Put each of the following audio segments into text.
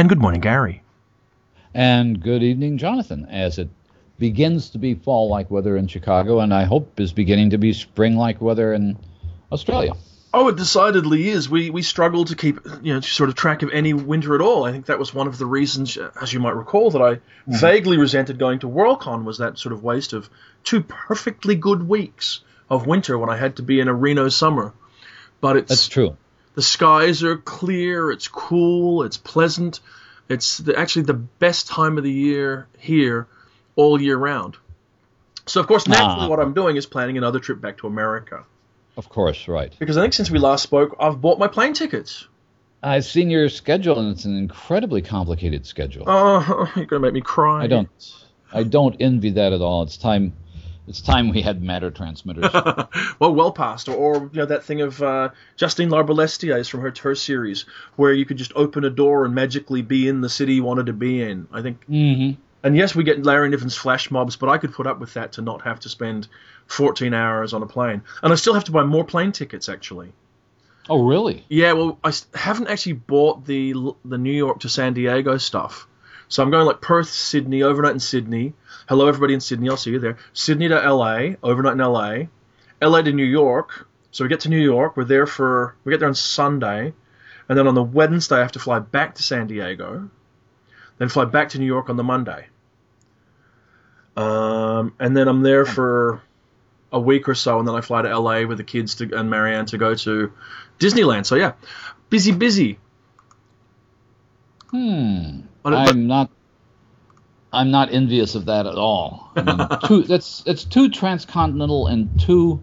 And good morning, Gary. And good evening, Jonathan, as it begins to be fall like weather in Chicago, and I hope is beginning to be spring like weather in Australia. Oh, it decidedly is. We we struggle to keep you know sort of track of any winter at all. I think that was one of the reasons, as you might recall, that I mm-hmm. vaguely resented going to Worldcon was that sort of waste of two perfectly good weeks of winter when I had to be in a Reno summer. But it's that's true. The skies are clear. It's cool. It's pleasant. It's the, actually the best time of the year here, all year round. So of course, naturally, ah. what I'm doing is planning another trip back to America. Of course, right. Because I think since we last spoke, I've bought my plane tickets. I've seen your schedule, and it's an incredibly complicated schedule. Oh, you're gonna make me cry. I don't. I don't envy that at all. It's time it's time we had matter transmitters. well, well past, or, or, you know that thing of uh, Justine Larbalestier from her her series, where you could just open a door and magically be in the city you wanted to be in. I think. Mm-hmm. And yes, we get Larry Niven's flash mobs, but I could put up with that to not have to spend 14 hours on a plane, and I still have to buy more plane tickets actually. Oh, really? Yeah. Well, I haven't actually bought the the New York to San Diego stuff. So I'm going like Perth, Sydney, overnight in Sydney, Hello, everybody in Sydney. I'll see you there. Sydney to LA, overnight in LA. LA to New York. So we get to New York. We're there for, we get there on Sunday. And then on the Wednesday, I have to fly back to San Diego. Then fly back to New York on the Monday. Um, and then I'm there for a week or so, and then I fly to LA with the kids to, and Marianne to go to Disneyland. So yeah, busy, busy. Hmm. I'm not I'm not envious of that at all. I mean, two, that's it's two transcontinental and two,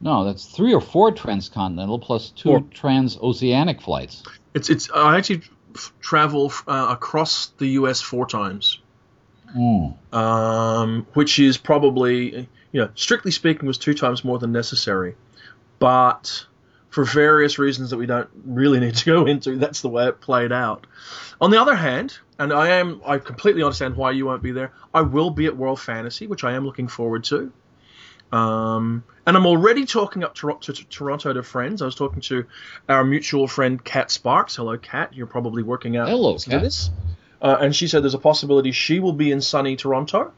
no, that's three or four transcontinental plus two four. transoceanic flights. It's it's I actually travel uh, across the U.S. four times, mm. um, which is probably you know strictly speaking was two times more than necessary, but for various reasons that we don't really need to go into, that's the way it played out. On the other hand, and I am I completely understand why you won't be there. I will be at World Fantasy, which I am looking forward to. Um, and I'm already talking up to, to, to, Toronto to friends. I was talking to our mutual friend Cat Sparks. Hello, Cat. You're probably working out. Hello, Cat. Uh, and she said there's a possibility she will be in sunny Toronto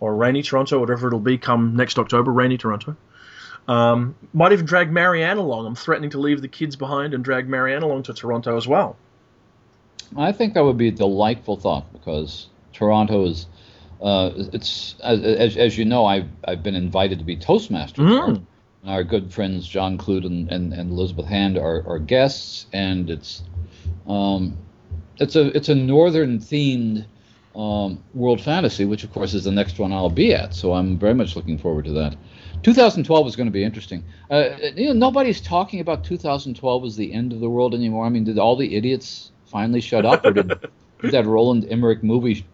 or rainy Toronto, whatever it'll be come next October, rainy Toronto. Um, might even drag Marianne along. I'm threatening to leave the kids behind and drag Marianne along to Toronto as well. I think that would be a delightful thought because Toronto is. Uh, it's as, as you know, I've I've been invited to be Toastmaster. Mm. Our good friends John Clute and, and, and Elizabeth Hand are, are guests, and it's um, it's a it's a northern themed um, World Fantasy, which of course is the next one I'll be at. So I'm very much looking forward to that. 2012 is going to be interesting. Uh, you know, nobody's talking about 2012 as the end of the world anymore. I mean, did all the idiots finally shut up, or did, did that Roland Emmerich movie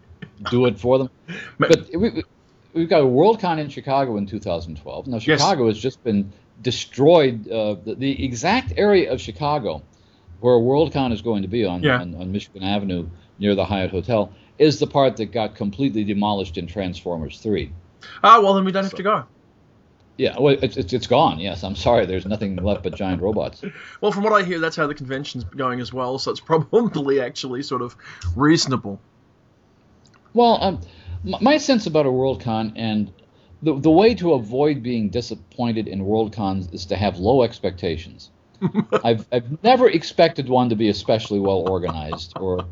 do it for them? But we, we've got a Worldcon in Chicago in 2012. Now Chicago yes. has just been destroyed. Uh, the, the, exact area of Chicago where a Worldcon is going to be on, yeah. on, on Michigan Avenue near the Hyatt Hotel is the part that got completely demolished in Transformers 3. Ah, well then we don't have to go. Yeah, well, it's, it's, it's gone. Yes, I'm sorry. There's nothing left but giant robots. well, from what I hear, that's how the convention's going as well. So it's probably actually sort of reasonable. Well, um, my sense about a Worldcon and the the way to avoid being disappointed in Worldcons is to have low expectations. I've I've never expected one to be especially well organized or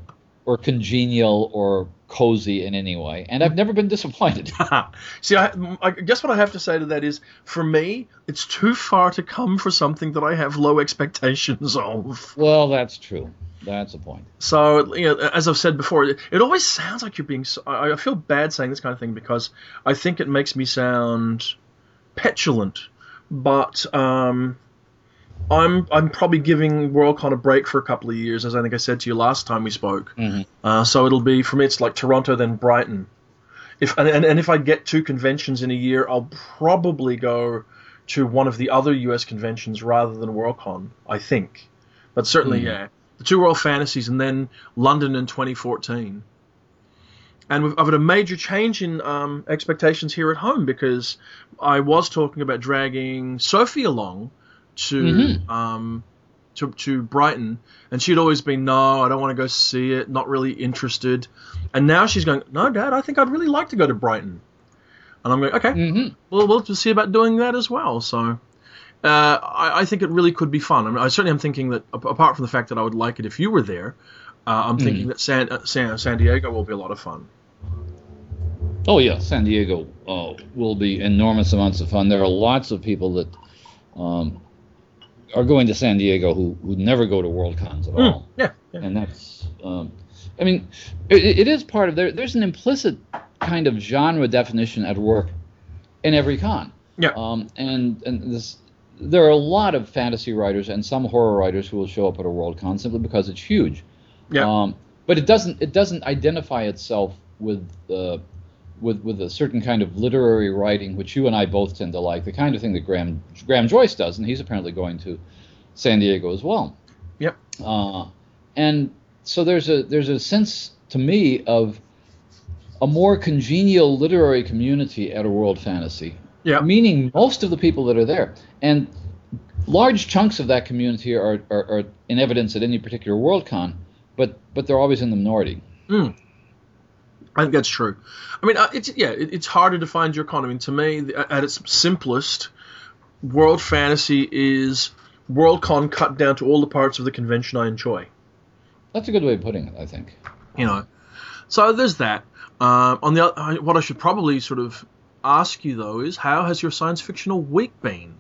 or congenial or cozy in any way, and I've never been disappointed. See, I, I, guess what I have to say to that is, for me, it's too far to come for something that I have low expectations of. Well, that's true. That's the point. So, you know, as I've said before, it, it always sounds like you're being. I, I feel bad saying this kind of thing because I think it makes me sound petulant, but um, I'm I'm probably giving Worldcon a break for a couple of years, as I think I said to you last time we spoke. Mm-hmm. Uh, so it'll be for me, it's like Toronto then Brighton. If and, and, and if I get two conventions in a year, I'll probably go to one of the other U.S. conventions rather than Worldcon. I think, but certainly, mm-hmm. yeah, the two World Fantasies and then London in 2014. And I've had a major change in um, expectations here at home because I was talking about dragging Sophie along to mm-hmm. um, to, to Brighton, and she'd always been, no, I don't want to go see it, not really interested. And now she's going, no, Dad, I think I'd really like to go to Brighton. And I'm going, okay, Mm-hmm. well, we'll see about doing that as well. So uh, I, I think it really could be fun. I, mean, I certainly am thinking that, apart from the fact that I would like it if you were there, uh, I'm thinking that San, uh, San, San Diego will be a lot of fun. Oh yeah, San Diego uh, will be enormous amounts of fun. There are lots of people that um, are going to San Diego who, who never go to World Cons at all, Yeah, yeah. and that's. Um, I mean, it, it is part of there. There's an implicit kind of genre definition at work in every con. Yeah. Um, and and this, there are a lot of fantasy writers and some horror writers who will show up at a World Con simply because it's huge. Yeah. Um, but it doesn't it doesn't identify itself with uh, with with a certain kind of literary writing, which you and I both tend to like, the kind of thing that Graham Graham Joyce does, and he's apparently going to San Diego as well. Yep. Uh, and so there's a there's a sense to me of a more congenial literary community at a World Fantasy, Yeah. meaning most of the people that are there, and large chunks of that community are, are, are in evidence at any particular Worldcon, but but they're always in the minority. I think that's true. I mean, uh, it's yeah, it's harder to find your con. I mean, to me, at its simplest, World Fantasy is Worldcon cut down to all the parts of the convention I enjoy. That's a good way of putting it, I think. You know, so there's that. Um, on the what I should probably sort of ask you though is how has your science fictional week been?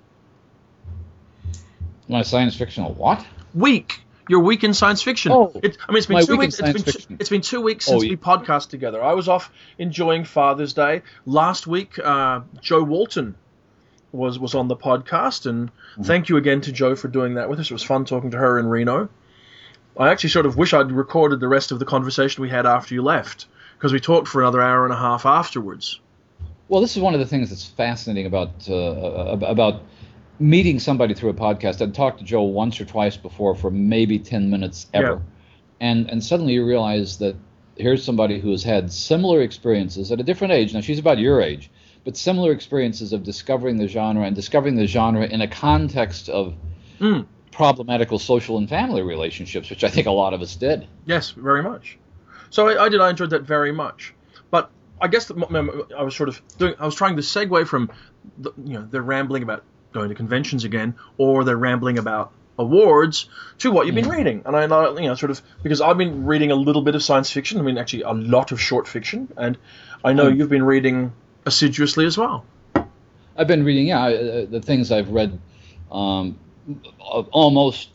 My science fictional what? Week. Your week in science fiction. Oh, it, I mean, it's been two weeks. It's been, two, it's been two weeks Oh, since yeah. we podcast together. I was off enjoying Father's Day last week. Uh, Jo Walton was was on the podcast, and Mm-hmm. thank you again to Jo for doing that with us. It was fun talking to her in Reno. I actually sort of wish I'd recorded the rest of the conversation we had after you left because we talked for another hour and a half afterwards. Well, this is one of the things that's fascinating about uh, about meeting somebody through a podcast. I'd talked to Jo once or twice before for maybe ten minutes ever, Yeah. and and suddenly you realize that here's somebody who has had similar experiences at a different age. Now she's about your age, but similar experiences of discovering the genre and discovering the genre in a context of Mm. problematical social and family relationships, which I think a lot of us did. Yes, very much. So I, I did. I enjoyed that very much. But I guess m- I was sort of doing. I was trying to segue from, the, you know, they're rambling about going to conventions again, or they're rambling about awards to what you've been reading. And I, uh, you know, sort of because I've been reading a little bit of science fiction. I mean, actually, a lot of short fiction, and I know you've been reading assiduously as well. I've been reading, yeah, uh, the things I've read, um, al- almost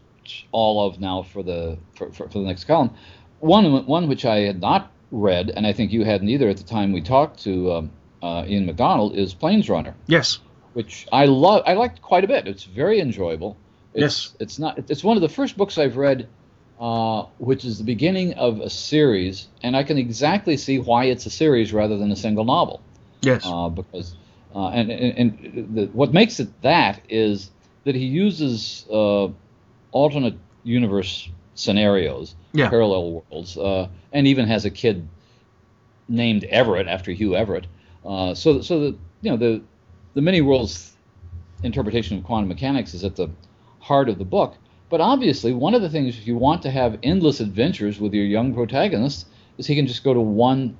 all of now for the for, for, for the next column. One one which I had not read, and I think you hadn't either at the time we talked to um, uh, Ian McDonald, is Planesrunner, Yes. Which I love. I liked quite a bit. It's very enjoyable. It's, Yes. It's not. It's one of the first books I've read. Uh, which is the beginning of a series, and I can exactly see why it's a series rather than a single novel Yes. uh, because uh, and and, and the, what makes it that is that he uses uh, alternate universe scenarios, Yeah. parallel worlds, uh, and even has a kid named Everett after Hugh Everett. Uh, so so the you know the the many worlds interpretation of quantum mechanics is at the heart of the book. But obviously, one of the things if you want to have endless adventures with your young protagonist is he can just go to one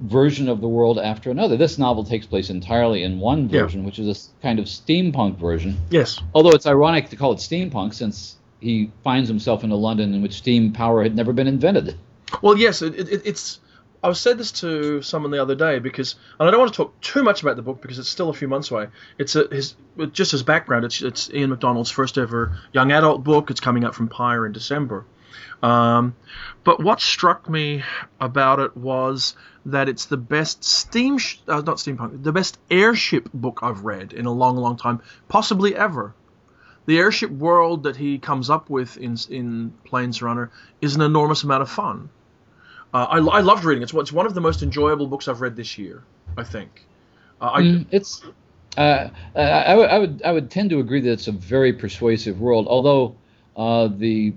version of the world after another. This novel takes place entirely in one Yeah. version, which is a kind of steampunk version. yes. Although it's ironic to call it steampunk since he finds himself in a London in which steam power had never been invented. Well, yes, it, it, it's. I said this to someone the other day because, and I don't want to talk too much about the book because it's still a few months away. It's a, his just his background. It's it's Ian McDonald's first ever young adult book. It's coming out from Pyr in December. Um, but what struck me about it was that it's the best steam, sh- uh, not steampunk, the best airship book I've read in a long, long time, possibly ever. The airship world that he comes up with in in Planesrunner is an enormous amount of fun. Uh, I, I loved reading it. It's, one- it's one of the most enjoyable books I've read this year. I think. Uh, I, Mm, it's uh, I, I would- I would tend to agree that it's a very persuasive world. Although uh, the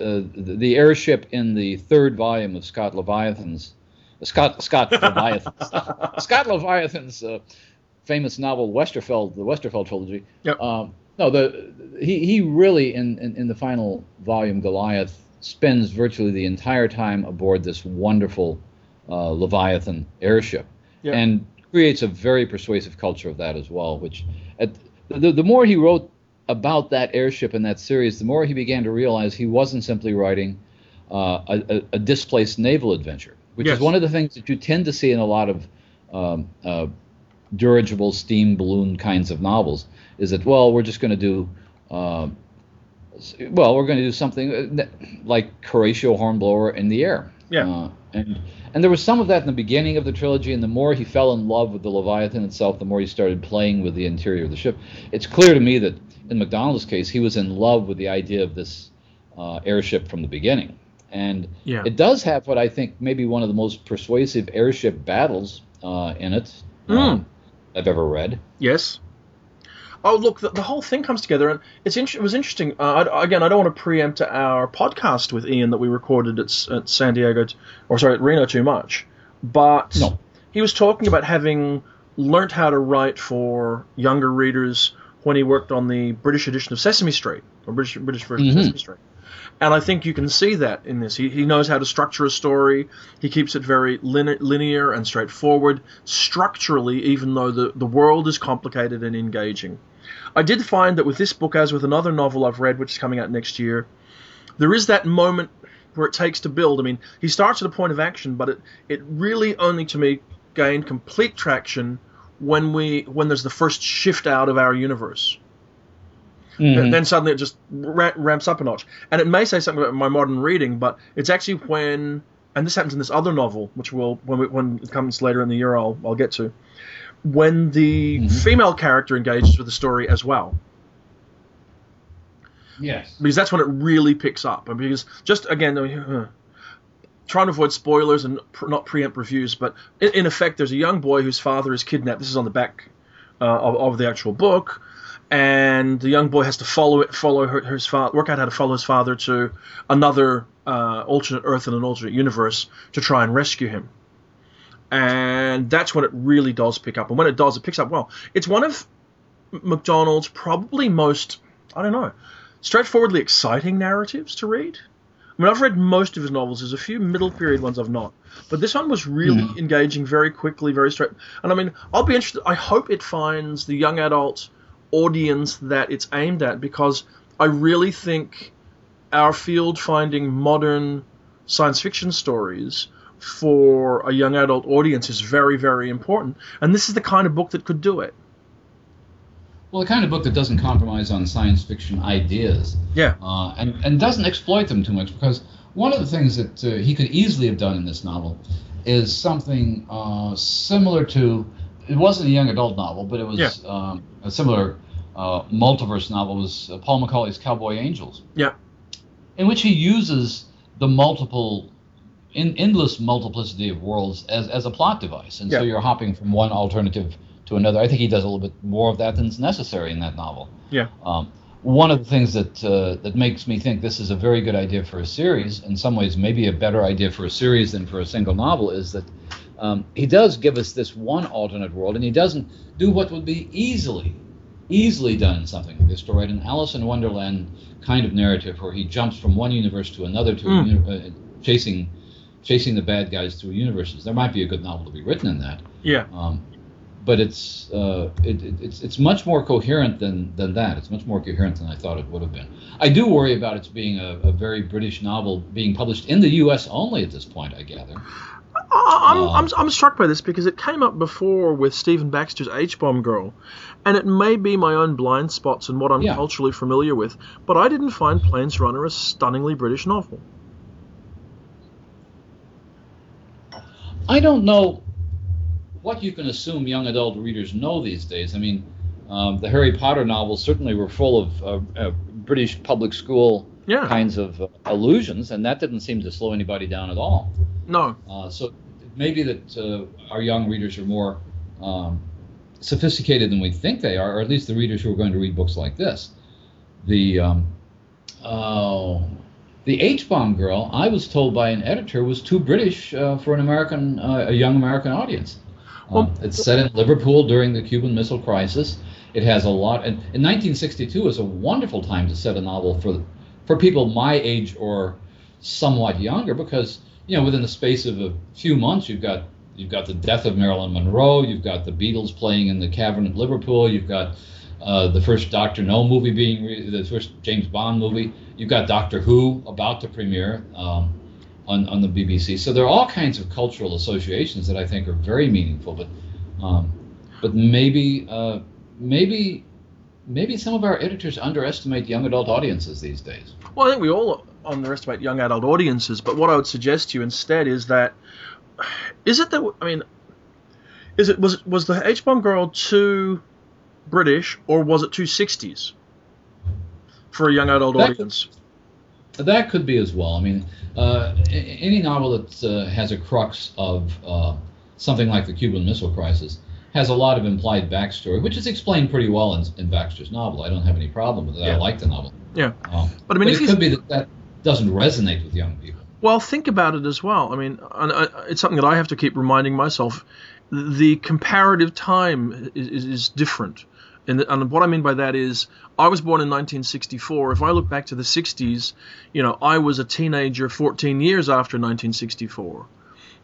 uh, the the airship in the third volume of Scott Leviathan's Scott Scott Leviathan's Scott Leviathan's uh, famous novel Westerfeld, the Westerfeld trilogy, Yep. um, no, the he he really in, in in the final volume, Goliath spends virtually the entire time aboard this wonderful uh, Leviathan airship, Yeah. and creates a very persuasive culture of that as well. Which at, the the more he wrote about that airship in that series, the more he began to realize he wasn't simply writing uh, a, a, a displaced naval adventure, which Yes. is one of the things that you tend to see in a lot of um, uh, dirigible steam balloon kinds of novels. Is that well, we're just going to do. S- well, we're going to do something uh, that- like Horatio Hornblower in the air. Yeah. Uh, and and there was some of that in the beginning of the trilogy, and the more he fell in love with the Leviathan itself, the more he started playing with the interior of the ship. It's clear to me that in McDonald's case, he was in love with the idea of this uh, airship from the beginning. And Yeah. it does have what I think maybe one of the most persuasive airship battles uh, in it Mm. I've ever read. Yes. Oh, look, the, the whole thing comes together, and it's in, it was interesting. Uh, I, again, I don't want to preempt our podcast with Ian that we recorded at, at San Diego, t- or sorry, at Reno too much, but No. he was talking about having learnt how to write for younger readers when he worked on the British edition of Sesame Street, or British British version Mhm. of Sesame Street. And I think you can see that in this. He, he knows how to structure a story. He keeps it very lin- linear and straightforward structurally, even though the, the world is complicated and engaging. I did find that with this book, as with another novel I've read, which is coming out next year, there is that moment where it takes to build. I mean, he starts at a point of action, but it, it really only to me gained complete traction when we when there's the first shift out of our universe. Mhm. And then suddenly it just ra- ramps up a notch. And it may say something about my modern reading, but it's actually when, and this happens in this other novel, which will when we, when it comes later in the year, I'll I'll get to, when the Mhm. female character engages with the story as well, Yes. because that's when it really picks up. And because just again, uh, trying to avoid spoilers and pr- not preempt reviews, but in, in effect, there's a young boy whose father is kidnapped. This is on the back uh, of, of the actual book, and the young boy has to follow it, follow her, his father, work out how to follow his father to another uh, alternate Earth and an alternate universe to try and rescue him. And that's when it really does pick up. And when it does, it picks up well. It's one of McDonald's probably most, I don't know, straightforwardly exciting narratives to read. I mean, I've read most of his novels. There's a few middle period ones I've not, but this one was really Mhm. engaging, very quickly, very straight. And I mean, I'll be interested. I hope it finds the young adult audience that it's aimed at because I really think our field finding modern science fiction stories for a young adult audience is very, very important. And this is the kind of book that could do it. Well, the kind of book that doesn't compromise on science fiction ideas Yeah. uh, and, and doesn't exploit them too much because one of the things that uh, he could easily have done in this novel is something uh, similar to it wasn't a young adult novel but it was Yeah. um, a similar uh, multiverse novel was uh, Paul McAuley's Cowboy Angels Yeah. in which he uses the multiple in, endless multiplicity of worlds as, as a plot device and so you're hopping from one alternative to another I think he does a little bit more of that than's necessary in that novel Yeah. um, one of the things that uh, that makes me think this is a very good idea for a series, in some ways maybe a better idea for a series than for a single novel, is that um, he does give us this one alternate world, and he doesn't do what would be easily, easily done in something like this to write an Alice in Wonderland kind of narrative where he jumps from one universe to another to Mm. uni- uh, chasing chasing the bad guys through universes. There might be a good novel to be written in that. Yeah. Um, but it's uh, it, it, it's it's much more coherent than than that. It's much more coherent than I thought it would have been. I do worry about its being a, a very British novel being published in the U.S. only at this point. I gather. I'm, Uh, I'm, I'm struck by this because it came up before with Stephen Baxter's H Bomb Girl, and it may be my own blind spots and what I'm Yeah. culturally familiar with, but I didn't find Planesrunner a stunningly British novel. I don't know what you can assume young adult readers know these days. I mean, um, the Harry Potter novels certainly were full of uh, uh, British public school Yeah. kinds of uh, allusions, and that didn't seem to slow anybody down at all. No. Uh, so maybe that uh, our young readers are more um, sophisticated than we think they are, or at least the readers who are going to read books like this. The um, oh, the H bomb girl, I was told by an editor, was too British uh, for an American, uh, a young American audience. Um, Well- it's set in Liverpool during the Cuban Missile Crisis, It has a lot, and in 1962 is a wonderful time to set a novel for for people my age or somewhat younger, because you know within the space of a few months you've got you've got the death of Marilyn Monroe, you've got the Beatles playing in the Cavern at Liverpool, you've got uh, the first Doctor No movie being re- the first James Bond movie, you've got Doctor Who about to premiere. Um, on, on the BBC. So there are all kinds of cultural associations that I think are very meaningful, but um, but maybe uh, maybe maybe some of our editors underestimate young adult audiences these days. Well, I think we all underestimate young adult audiences, but what I would suggest to you instead is that is it that I mean, is it was was the H bomb girl too British or was it 260s for a young adult That- audience? That could be as well. I mean, uh, any novel that uh, has a crux of uh, something like the Cuban Missile Crisis has a lot of implied backstory, which is explained pretty well in, in Baxter's novel. I don't have any problem with it. Yeah. I like the novel. Yeah. Um, But I mean, but it could be that that doesn't resonate with young people. Well, think about it as well. I mean, I, it's something that I have to keep reminding myself. The comparative time is, is different. And, the, and what I mean by that is, I was born in 1964. If I look back to the 60s, you know, I was a teenager 14 years after 1964.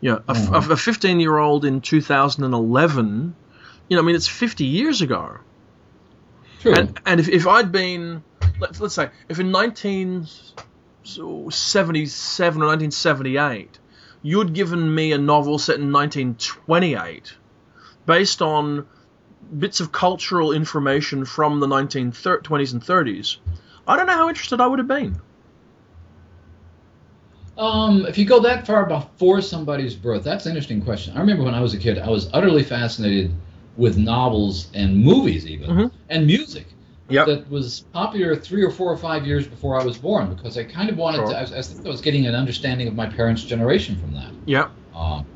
You know, a, Mhm. a 15 year old in 2011, you know, I mean, it's 50 years ago. True. And, and if, if I'd been, let's, let's say, if in 1977 or 1978, you'd given me a novel set in 1928 based on bits of cultural information from the 1920s and 30s, I don't know how interested I would have been. Um, if you go that far before somebody's birth, that's an interesting question. I remember when I was a kid, I was utterly fascinated with novels and movies, even Mhm. and music. Yep. That was popular three or four or five years before I was born because I kind of wanted Sure. to. I, was, I think I was getting an understanding of my parents' generation from that. Yeah. Um,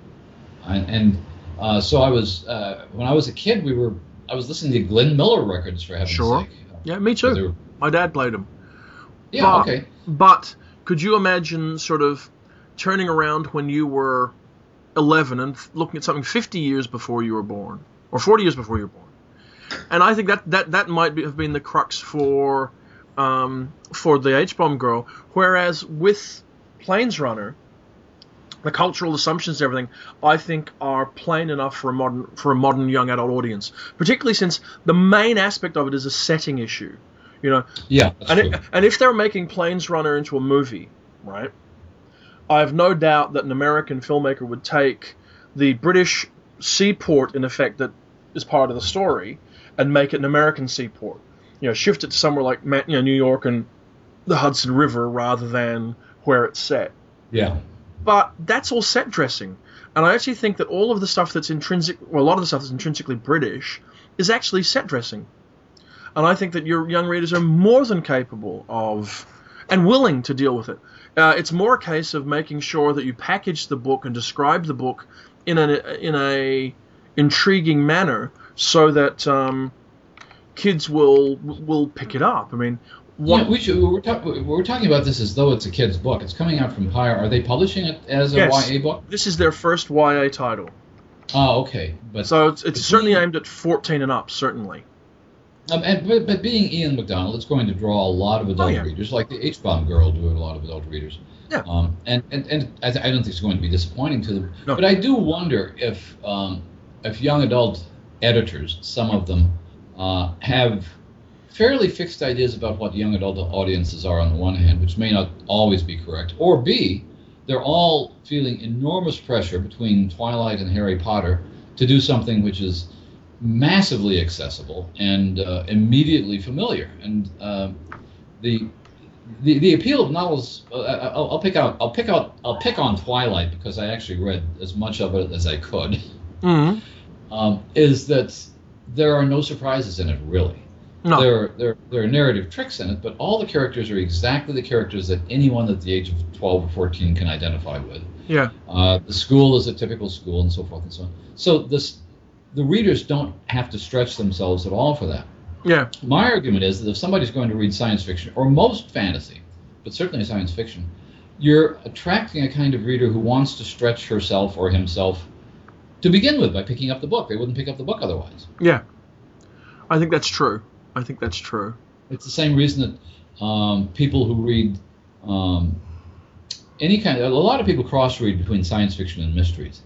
and and uh, so I was uh, when I was a kid, we were I was listening to Glenn Miller records for heaven's Sure. sake. Yeah, me too. were- My dad played them. yeah. But- Okay. But could you imagine sort of turning around when you were 11 and looking at something 50 years before you were born, or 40 years before you were born? And I think that that, that might be, have been the crux for um, for the H bomb girl. Whereas with Planesrunner, the cultural assumptions and everything, I think, are plain enough for a modern for a modern young adult audience. Particularly since the main aspect of it is a setting issue. You know, Yeah. And, it, and if they're making Planesrunner into a movie, right? I have no doubt that an American filmmaker would take the British seaport, in effect, that is part of the story, and make it an American seaport. You know, shift it to somewhere like you know New York and the Hudson River rather than where it's set. yeah. But that's all set dressing. And I actually think that all of the stuff that's intrinsic, well, a lot of the stuff that's intrinsically British, is actually set dressing. And I think that your young readers are more than capable of and willing to deal with it. Uh, it's more a case of making sure that you package the book and describe the book in an in a intriguing manner so that um, kids will will pick it up. I mean, what Yeah, we should. We're, talk, we're talking about this as though it's a kid's book. It's coming out from Pyr. Are they publishing it as a Yes. YA book? this is their first YA title, Oh, okay. But so it's, it's certainly we- aimed at 14 and up. Certainly. um, and, but, but being Ian McDonald, it's going to draw a lot of adult Oh, yeah. readers, like the H bomb girl do a lot of adult readers. Yeah. Um, and and, and I, th- I don't think it's going to be disappointing to them. No. But I do wonder if um, if young adult editors, some of them, uh, have fairly fixed ideas about what young adult audiences are on the one hand, which may not always be correct, or B, they're all feeling enormous pressure between Twilight and Harry Potter to do something which is massively accessible and uh, immediately familiar. And uh, the, the the appeal of novels, uh, I'll, I'll pick out, I'll pick out, I'll pick on Twilight because I actually read as much of it as I could. hmm Um, is that there are no surprises in it really. No. There, there, there are narrative tricks in it, but all the characters are exactly the characters that anyone at the age of 12 or 14 can identify with. Yeah. Uh, the school is a typical school, and so forth and so on. So this, the readers don't have to stretch themselves at all for that. Yeah. My argument is that if somebody's going to read science fiction, or most fantasy, but certainly science fiction, you're attracting a kind of reader who wants to stretch herself or himself to begin with by picking up the book. They wouldn't pick up the book otherwise. Yeah. I think that's true. I think that's true. It's the same reason that um, people who read um, any kind of a lot of people cross read between science fiction and mysteries,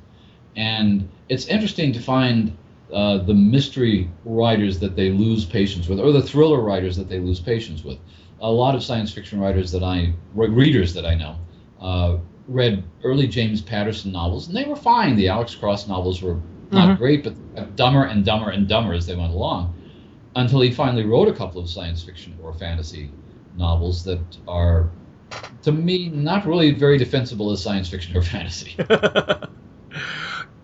and it's interesting to find uh, the mystery writers that they lose patience with, or the thriller writers that they lose patience with. A lot of science fiction writers that I readers that I know uh, read early James Patterson novels, and they were fine. The Alex Cross novels were not Mhm. great, but dumber and dumber and dumber as they went along, until he finally wrote a couple of science fiction or fantasy novels that are, to me, not really very defensible as science fiction or fantasy.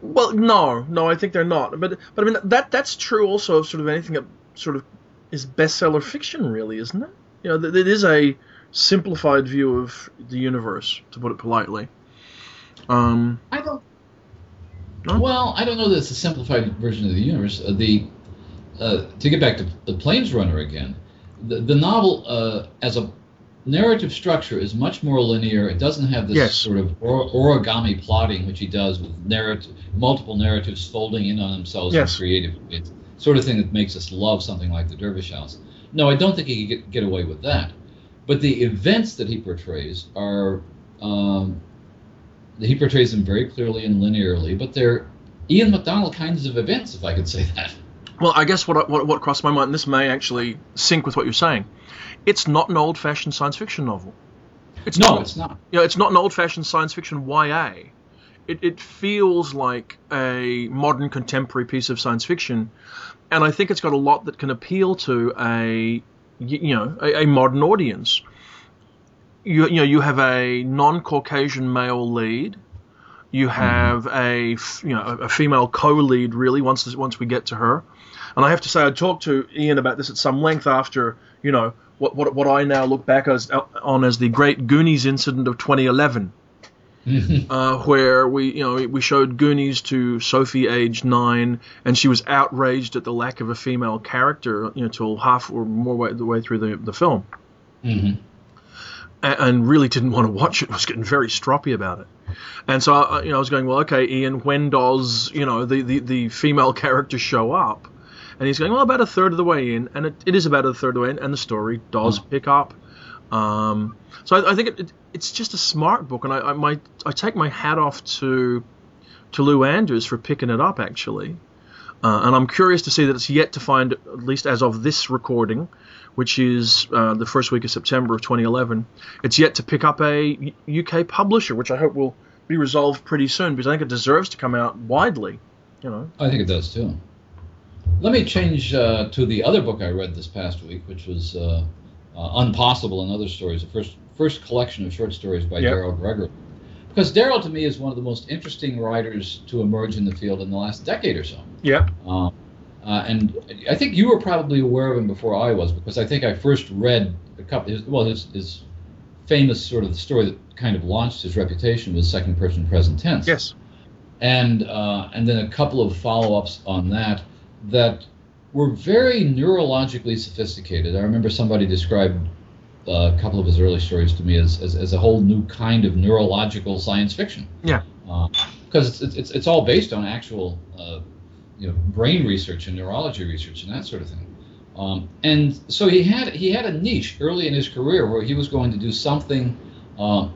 well, no, no, I think they're not. But but I mean that that's true also of sort of anything that sort of is bestseller fiction, really, isn't it? You know, th- it is a simplified view of the universe, to put it politely. Um, I don't. No? Well, I don't know that it's a simplified version of the universe. Uh, the uh, to get back to the Planesrunner again, the, the novel uh, as a narrative structure is much more linear. It doesn't have this Yes. sort of or, origami plotting, which he does with narrative, multiple narratives folding in on themselves Yes. in creative ways. Sort of thing that makes us love something like the Dervish House. No, I don't think he could get, get away with that. But the events that he portrays are um, he portrays them very clearly and linearly, but they're Ian McDonald kinds of events, if I could say that. Well, I guess what, what what crossed my mind, and this may actually sync with what you're saying. It's not an old-fashioned science fiction novel. It's no, not. it's not. you know, it's not an old-fashioned science fiction YA. It, it feels like a modern contemporary piece of science fiction, and I think it's got a lot that can appeal to a you know a, a modern audience. You, you know you have a non-Caucasian male lead. You have a f- you know a a female co-lead really once once we get to her, and I have to say I talked to Ian about this at some length after you know what what, what I now look back as on as the Great Goonies incident of 2011 uh, where we, you know, we showed Goonies to Sophie, age nine, and she was outraged at the lack of a female character, you know, till half or more way the way through the, the film, hmm and, really didn't want to watch it. I Was getting very stroppy about it, and so I, you know, I was going, well, okay, Ian, when does you know the the, the female character show up? And he's going, well, about a third of the way in, and it, it is about a third of the way in, and the story does pick up. Um, so I, I think it, it, it's just a smart book, and I, I my I take my hat off to to Lou Anders for picking it up actually, uh, and I'm curious to see that it's yet to find at least as of this recording, which is uh, the first week of September of 2011. It's yet to pick up a UK publisher, which I hope will be resolved pretty soon because I think it deserves to come out widely. You know. I think it does too. Let me change uh, to the other book I read this past week, which was uh, uh, Unpossible and Other Stories, the first first collection of short stories by Yep. Daryl Gregory. Because Daryl, to me, is one of the most interesting writers to emerge in the field in the last decade or so. Yeah. Um, uh, and I think you were probably aware of him before I was, because I think I first read a couple. His, well, his, his famous sort of the story that kind of launched his reputation was second person present tense Yes. and uh, and then a couple of follow-ups on that that were very neurologically sophisticated. I remember somebody described a couple of his early stories to me as, as, as a whole new kind of neurological science fiction. Yeah. Because it's, it's it's all based on actual uh, you know brain research and neurology research and that sort of thing. Um, and so he had he had a niche early in his career where he was going to do something. Uh,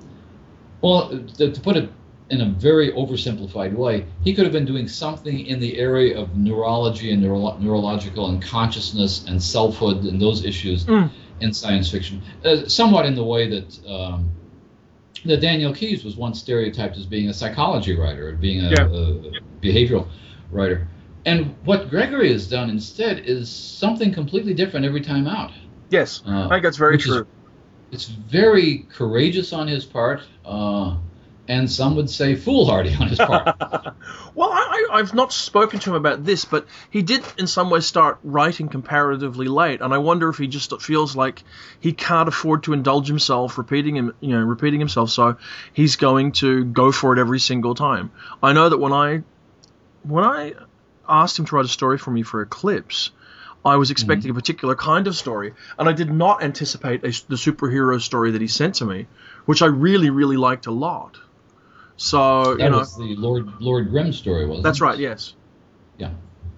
well, to, to put it in a very oversimplified way, he could have been doing something in the area of neurology and neuro- neurological and consciousness and selfhood and those issues Mm. In science fiction, uh, somewhat in the way that um, that Daniel Keyes was once stereotyped as being a psychology writer, being a, Yeah. a behavioral writer. And what Gregory has done instead is something completely different every time out. Yes. Uh, I think that's very is- true. It's very courageous on his part, uh, and some would say foolhardy on his part. well, I, I've not spoken to him about this, but he did in some ways start writing comparatively late, and I wonder if he just feels like he can't afford to indulge himself repeating him, you know, repeating himself, so he's going to go for it every single time. I know that when I when I asked him to write a story for me for Eclipse, I was expecting mm-hmm. a particular kind of story, and I did not anticipate a, the superhero story that he sent to me, which I really, really liked a lot. So that you know, was the Lord Lord Grimm story, wasn't that's it? right. Yes. Yeah.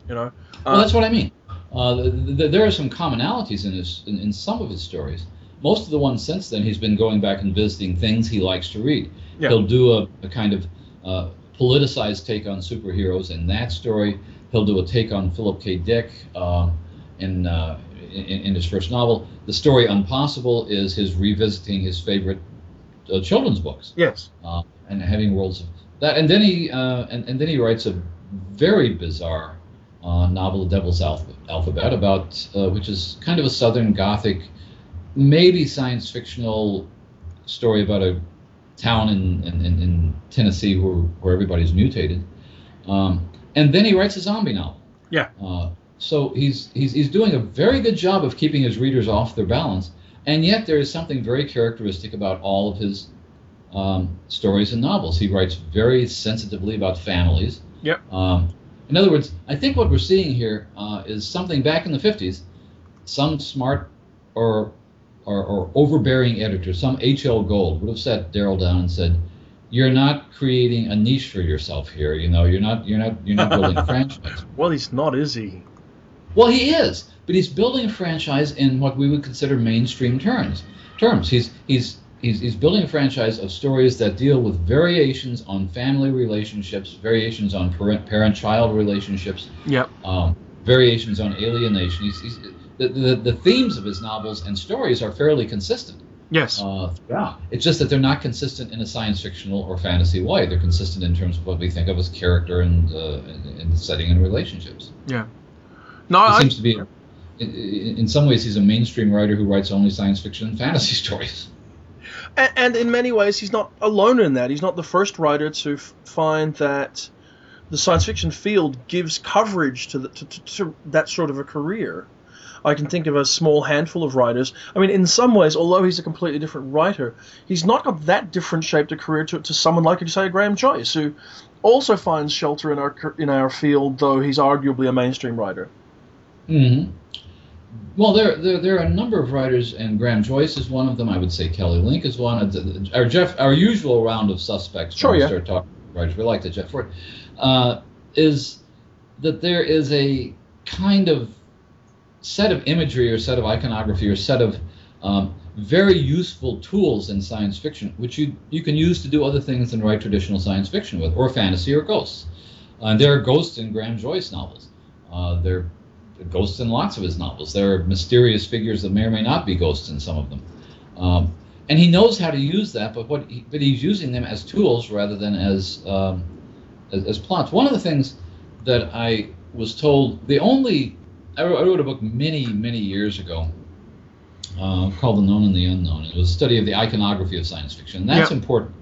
You know. Well, Uh, that's what I mean. Uh, th- th- there are some commonalities in, his, in, in some of his stories. Most of the ones since then, he's been going back and visiting things he likes to read. Yeah. He'll do a, a kind of uh, politicized take on superheroes in that story. He'll do a take on Philip K. Dick uh, in, uh, in in his first novel. The story Unpossible is his revisiting his favorite uh, children's books Yes. And having worlds of that. And then he uh, and, and then he writes a very bizarre uh, novel, The Devil's Alpha- Alphabet, about uh, which is kind of a Southern Gothic, maybe science fictional story about a town in in, in, in Tennessee where where everybody's mutated. Um, and then he writes a zombie novel. Yeah. Uh, so he's, he's he's doing a very good job of keeping his readers off their balance, and yet there is something very characteristic about all of his um, stories and novels. He writes very sensitively about families. Yep. Um, in other words, I think what we're seeing here uh, is something back in the 50s, some smart or, or, or overbearing editor, some H.L. Gold, would have sat Daryl down and said, "You're not creating a niche for yourself here. You know, you're not you're not you're not building a franchise." Well, he's not, is he? Well, he is, but he's building a franchise in what we would consider mainstream terms. Terms. He's he's he's, he's building a franchise of stories that deal with variations on family relationships, variations on parent parent-child relationships, Yep. um, variations on alienation. He's, he's, the, the the themes of his novels and stories are fairly consistent. Yes. Uh, yeah. It's just that they're not consistent in a science fictional or fantasy way. They're consistent in terms of what we think of as character and uh, in, in setting and relationships. no, He I, seems to be, in, in in some ways, he's a mainstream writer who writes only science fiction and fantasy stories. And, and in many ways, he's not alone in that. He's not the first writer to f- find that the science fiction field gives coverage to, the, to, to, to that sort of a career. I can think of a small handful of writers. I mean, in some ways, although he's a completely different writer, he's not got that different shaped a career to, to someone like, say, Graham Joyce, who also finds shelter in our in our field, though he's arguably a mainstream writer. hmm Well, there, there there are a number of writers, and Graham Joyce is one of them. I would say Kelly Link is one. Uh, Our Jeff, our usual round of suspects. Sure, when we yeah. Start talking writers. We like the Jeff Ford. Uh, is that there is a kind of set of imagery or set of iconography or set of um, very useful tools in science fiction, which you you can use to do other things than write traditional science fiction with, or fantasy or ghosts. Uh, there are ghosts in Graham Joyce novels. Uh, there are ghosts in lots of his novels. There are mysterious figures that may or may not be ghosts in some of them. Um, and he knows how to use that, but what he, but he's using them as tools rather than as, um, as as plots. One of the things that I was told, the only I wrote, I wrote a book many many years ago uh, called The Known and the Unknown. It was a study of the iconography of science fiction. And that's Yeah. important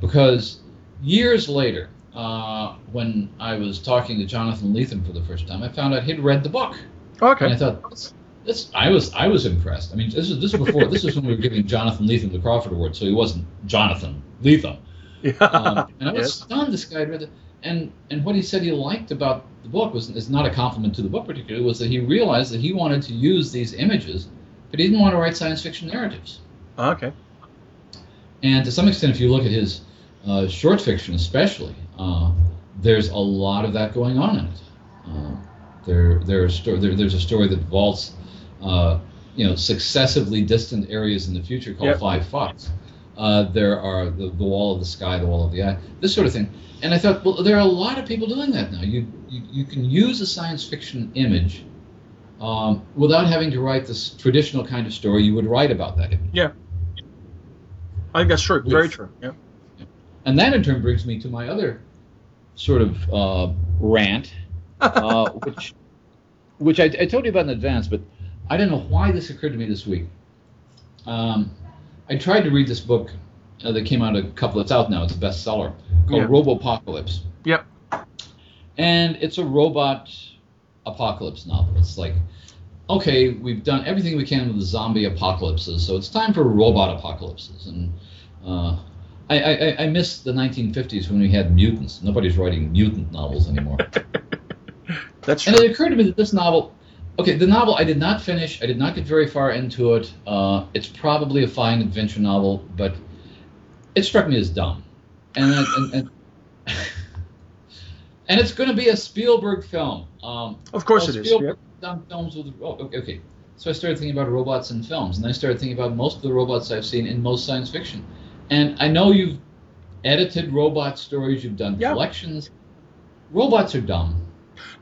because years later, uh, when I was talking to Jonathan Lethem for the first time, I found out he'd read the book. Okay. And I thought, this, this, I was, I was impressed. I mean, this is this is before, this is when we were giving Jonathan Lethem the Crawford Award, so he wasn't Jonathan Lethem. Yeah. Um, and I was Yes. stunned. This guy read it, and and what he said he liked about the book was is not a compliment to the book particularly, was that he realized that he wanted to use these images, but he didn't want to write science fiction narratives. Okay. And to some extent, if you look at his uh, short fiction, especially, uh, there's a lot of that going on in it. Uh, there, there are sto- there, there's a story that vaults, uh, you know, successively distant areas in the future called Yep. Five Fucks. Uh, there are the, the wall of the sky, the wall of the eye, this sort of thing. And I thought, well, there are a lot of people doing that now. You you, you can use a science fiction image um, without having to write this traditional kind of story you would write about that image. Yeah. I think that's true. Very With- true. Yeah. And that in turn brings me to my other sort of uh, rant, uh, which which I, I told you about in advance, but I don't know why this occurred to me this week. Um, I tried to read this book uh, that came out a couple. It's out now. It's a bestseller called Yeah. Robopocalypse, Yep. and it's a robot apocalypse novel. It's like, okay, we've done everything we can with the zombie apocalypses, so it's time for robot apocalypses. And uh, I, I, I miss the 1950s when we had mutants. Nobody's writing mutant novels anymore. That's true. and it occurred to me that this novel, okay, the novel I did not finish. I did not get very far into it. Uh, it's probably a fine adventure novel, but it struck me as dumb. And and, and, and it's going to be a Spielberg film. Um, Of course well, it is. Spielberg, done films with. Oh, okay, okay. So I started thinking about robots in films, and I started thinking about most of the robots I've seen in most science fiction. And I know you've edited robot stories, you've done Yeah. collections. Robots are dumb.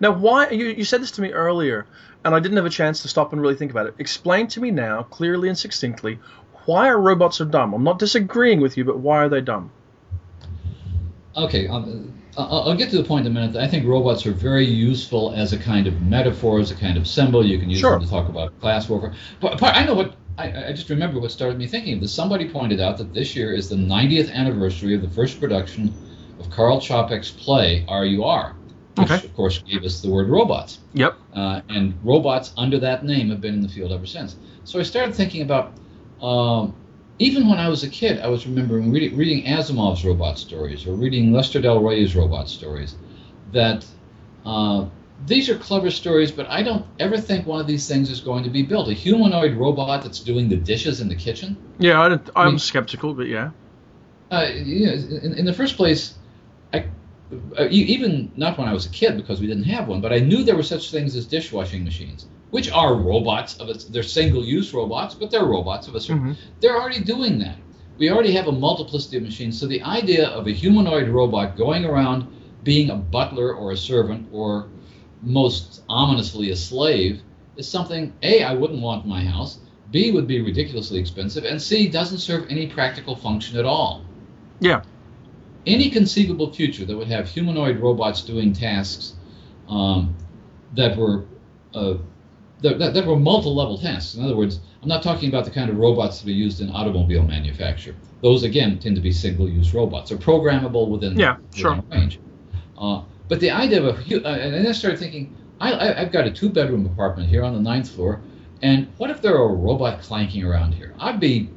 Now, why you, you said this to me earlier, and I didn't have a chance to stop and really think about it. Explain to me now, clearly and succinctly, why are robots so dumb? I'm not disagreeing with you, but why are they dumb? Okay, um, I'll, I'll get to the point in a minute. I think robots are very useful as a kind of metaphor, as a kind of symbol. You can use Sure. them to talk about class warfare. But, but I know what I, I just remember what started me thinking of this. Somebody pointed out that this year is the 90th anniversary of the first production of Carl Čapek's play R.U.R., which Okay. of course gave us the word robots. Yep. Uh, and robots under that name have been in the field ever since. So I started thinking about, um, even when I was a kid, I was remembering reading, reading Asimov's robot stories or reading Lester Del Rey's robot stories, that uh, these are clever stories, but I don't ever think one of these things is going to be built. A humanoid robot that's doing the dishes in the kitchen. Yeah, I don't, I'm mean- skeptical, but yeah. Uh, you know, in, in the first place, I, uh, even not when I was a kid because we didn't have one, but I knew there were such things as dishwashing machines, which are robots of a, they're single-use robots, but they're robots of a certain. Mhm. They're already doing that. We already have a multiplicity of machines, so the idea of a humanoid robot going around being a butler or a servant or most ominously a slave is something a I wouldn't want in my house. B would be ridiculously expensive, and C doesn't serve any practical function at all Yeah. any conceivable future that would have humanoid robots doing tasks um, that were uh, that, that, that were multi-level tasks. In other words, I'm not talking about the kind of robots to be used in automobile manufacture. Those again tend to be single-use robots or programmable within Yeah, within sure. range. Uh, but the idea of a uh, and then I started thinking, I, I, I've got a two-bedroom apartment here on the ninth floor, and what if there are a robot clanking around here? I'd be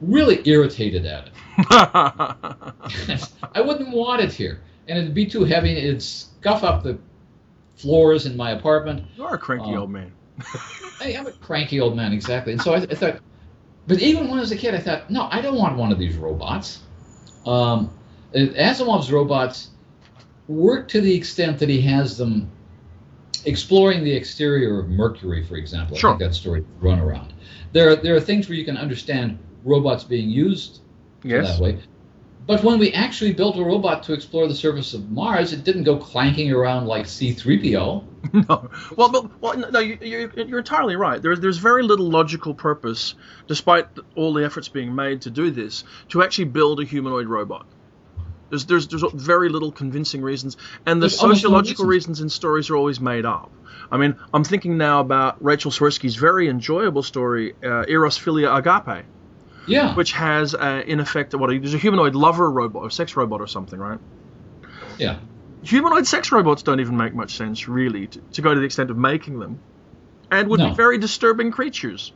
really irritated at it. I wouldn't want it here, and it'd be too heavy. It'd scuff up the floors in my apartment. you are a cranky Oh. old man. Hey, I'm a cranky old man, exactly. And so I, I thought, but even when I was a kid, I thought, no, I don't want one of these robots. Um, Asimov's robots work to the extent that he has them exploring the exterior of Mercury, for example. Sure. I think that story Runaround. There, are, there are things where you can understand robots being used Yes. that way. But when we actually built a robot to explore the surface of Mars, it didn't go clanking around like C-3PO. no. Well, but, well, no, you, you're, you're entirely right. There's there's very little logical purpose, despite all the efforts being made to do this, to actually build a humanoid robot. There's there's there's very little convincing reasons, and the There's no sociological reason. reasons in stories are always made up. I mean, I'm thinking now about Rachel Swirsky's very enjoyable story, uh, Eros Philia Agape, Yeah. which has, uh, in effect, what there's a humanoid lover robot, or sex robot, or something, right? yeah. humanoid sex robots don't even make much sense, really, to, to go to the extent of making them, and would be very disturbing creatures.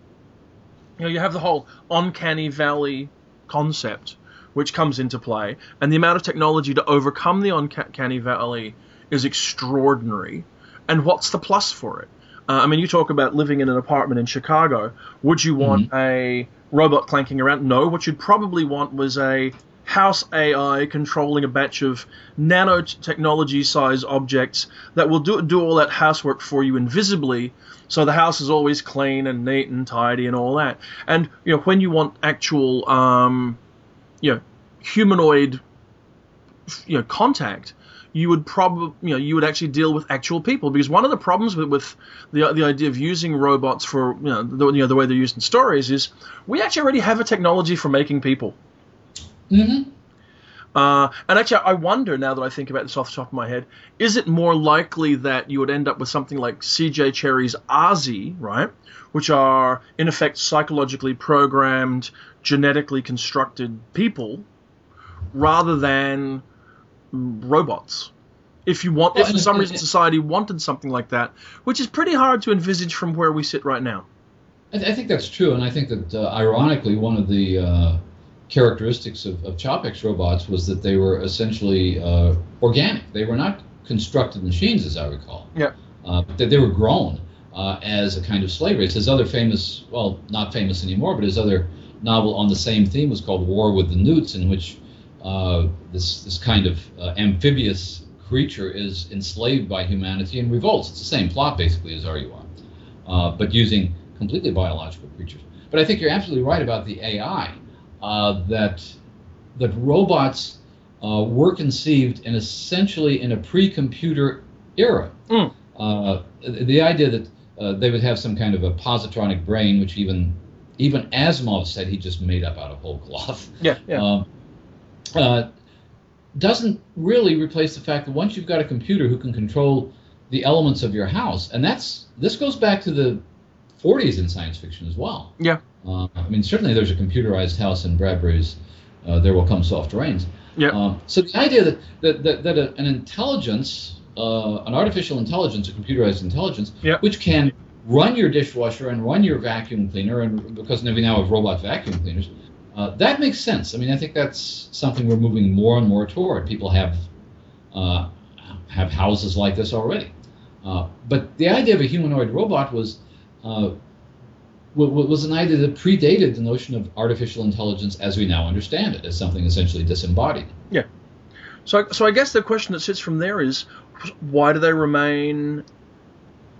You know, you have the whole uncanny valley concept, which comes into play, and the amount of technology to overcome the uncanny valley is extraordinary. And what's the plus for it? Uh, I mean, you talk about living in an apartment in Chicago. Would you want a robot clanking around? No. What you'd probably want was a house AI controlling a batch of nanotechnology size objects that will do, do all that housework for you invisibly so the house is always clean and neat and tidy and all that. And you know when you want actual um, you know humanoid you know contact you would probably you know you would actually deal with actual people. Because one of the problems with, with the the idea of using robots for you know the, you know the way they're used in stories is we actually already have a technology for making people. Hmm uh, and actually, I wonder now that I think about this off the top of my head, is it more likely that you would end up with something like C.J. Cherryh's Azi, right, which are in effect psychologically programmed, genetically constructed people, rather than robots? If you want, if for some reason society wanted something like that, which is pretty hard to envisage from where we sit right now. I, I think that's true, and I think that uh, ironically, one of the uh, characteristics of, of robots was that they were essentially uh, organic. They were not constructed machines, as I recall. Yeah. Uh, but that they were grown uh, as a kind of slave race. His other famous, well, not famous anymore, but his other novel on the same theme was called War with the Newts, in which uh, this this kind of uh, amphibious creature is enslaved by humanity and revolts. It's the same plot basically as RUR. uh, but using completely biological creatures. But I think you're absolutely right about the AI. Uh, that that robots uh, were conceived in essentially in a pre-computer era. Mm. Uh, the idea that uh, they would have some kind of a positronic brain, which even even Asimov said he just made up out of whole cloth. Yeah, yeah. Um, uh, doesn't really replace the fact that once you've got a computer who can control the elements of your house, and that's this goes back to the 40s in science fiction as well. Yeah. Uh, I mean, certainly there's a computerized house in Bradbury's uh, There Will Come Soft Rains. Yeah. Um, so the idea that that, that, that a, an intelligence, uh, an artificial intelligence, a computerized intelligence, Yeah. which can run your dishwasher and run your vacuum cleaner, and because we now have robot vacuum cleaners, uh, that makes sense. I mean, I think that's something we're moving more and more toward. People have uh, have houses like this already. Uh, but the idea of a humanoid robot was uh, was an idea that predated the notion of artificial intelligence as we now understand it, as something essentially disembodied. Yeah. So, so I guess the question that sits from there is, why do they remain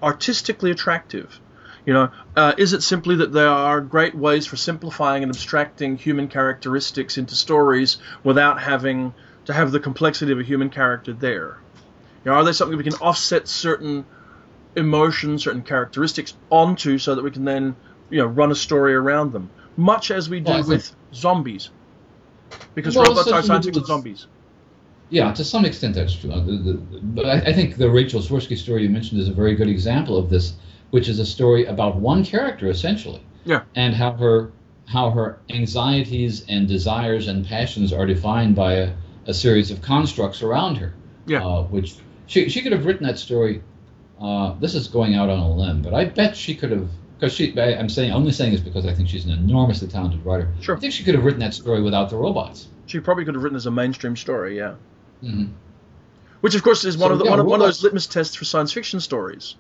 artistically attractive? You know, uh, is it simply that there are great ways for simplifying and abstracting human characteristics into stories without having to have the complexity of a human character there? You know, are they something we can offset certain emotions, certain characteristics onto, so that we can then, you know, run a story around them, much as we do Well, I think- with zombies, because Well, robots are science fiction zombies. Yeah, to some extent that's true. Uh, but I, I think the Rachel Swirsky story you mentioned is a very good example of this, which is a story about one character essentially. Yeah. And how her how her anxieties and desires and passions are defined by a, a series of constructs around her. Yeah. Uh, which she she could have written that story. Uh, this is going out on a limb, but I bet she could have. Because she, I, I'm saying only saying this because I think she's an enormously talented writer. Sure. I think she could have written that story without the robots. She probably could have written as a mainstream story, yeah. hmm Which, of course, is one So, of the, yeah, one, of, one of those litmus tests for science fiction stories.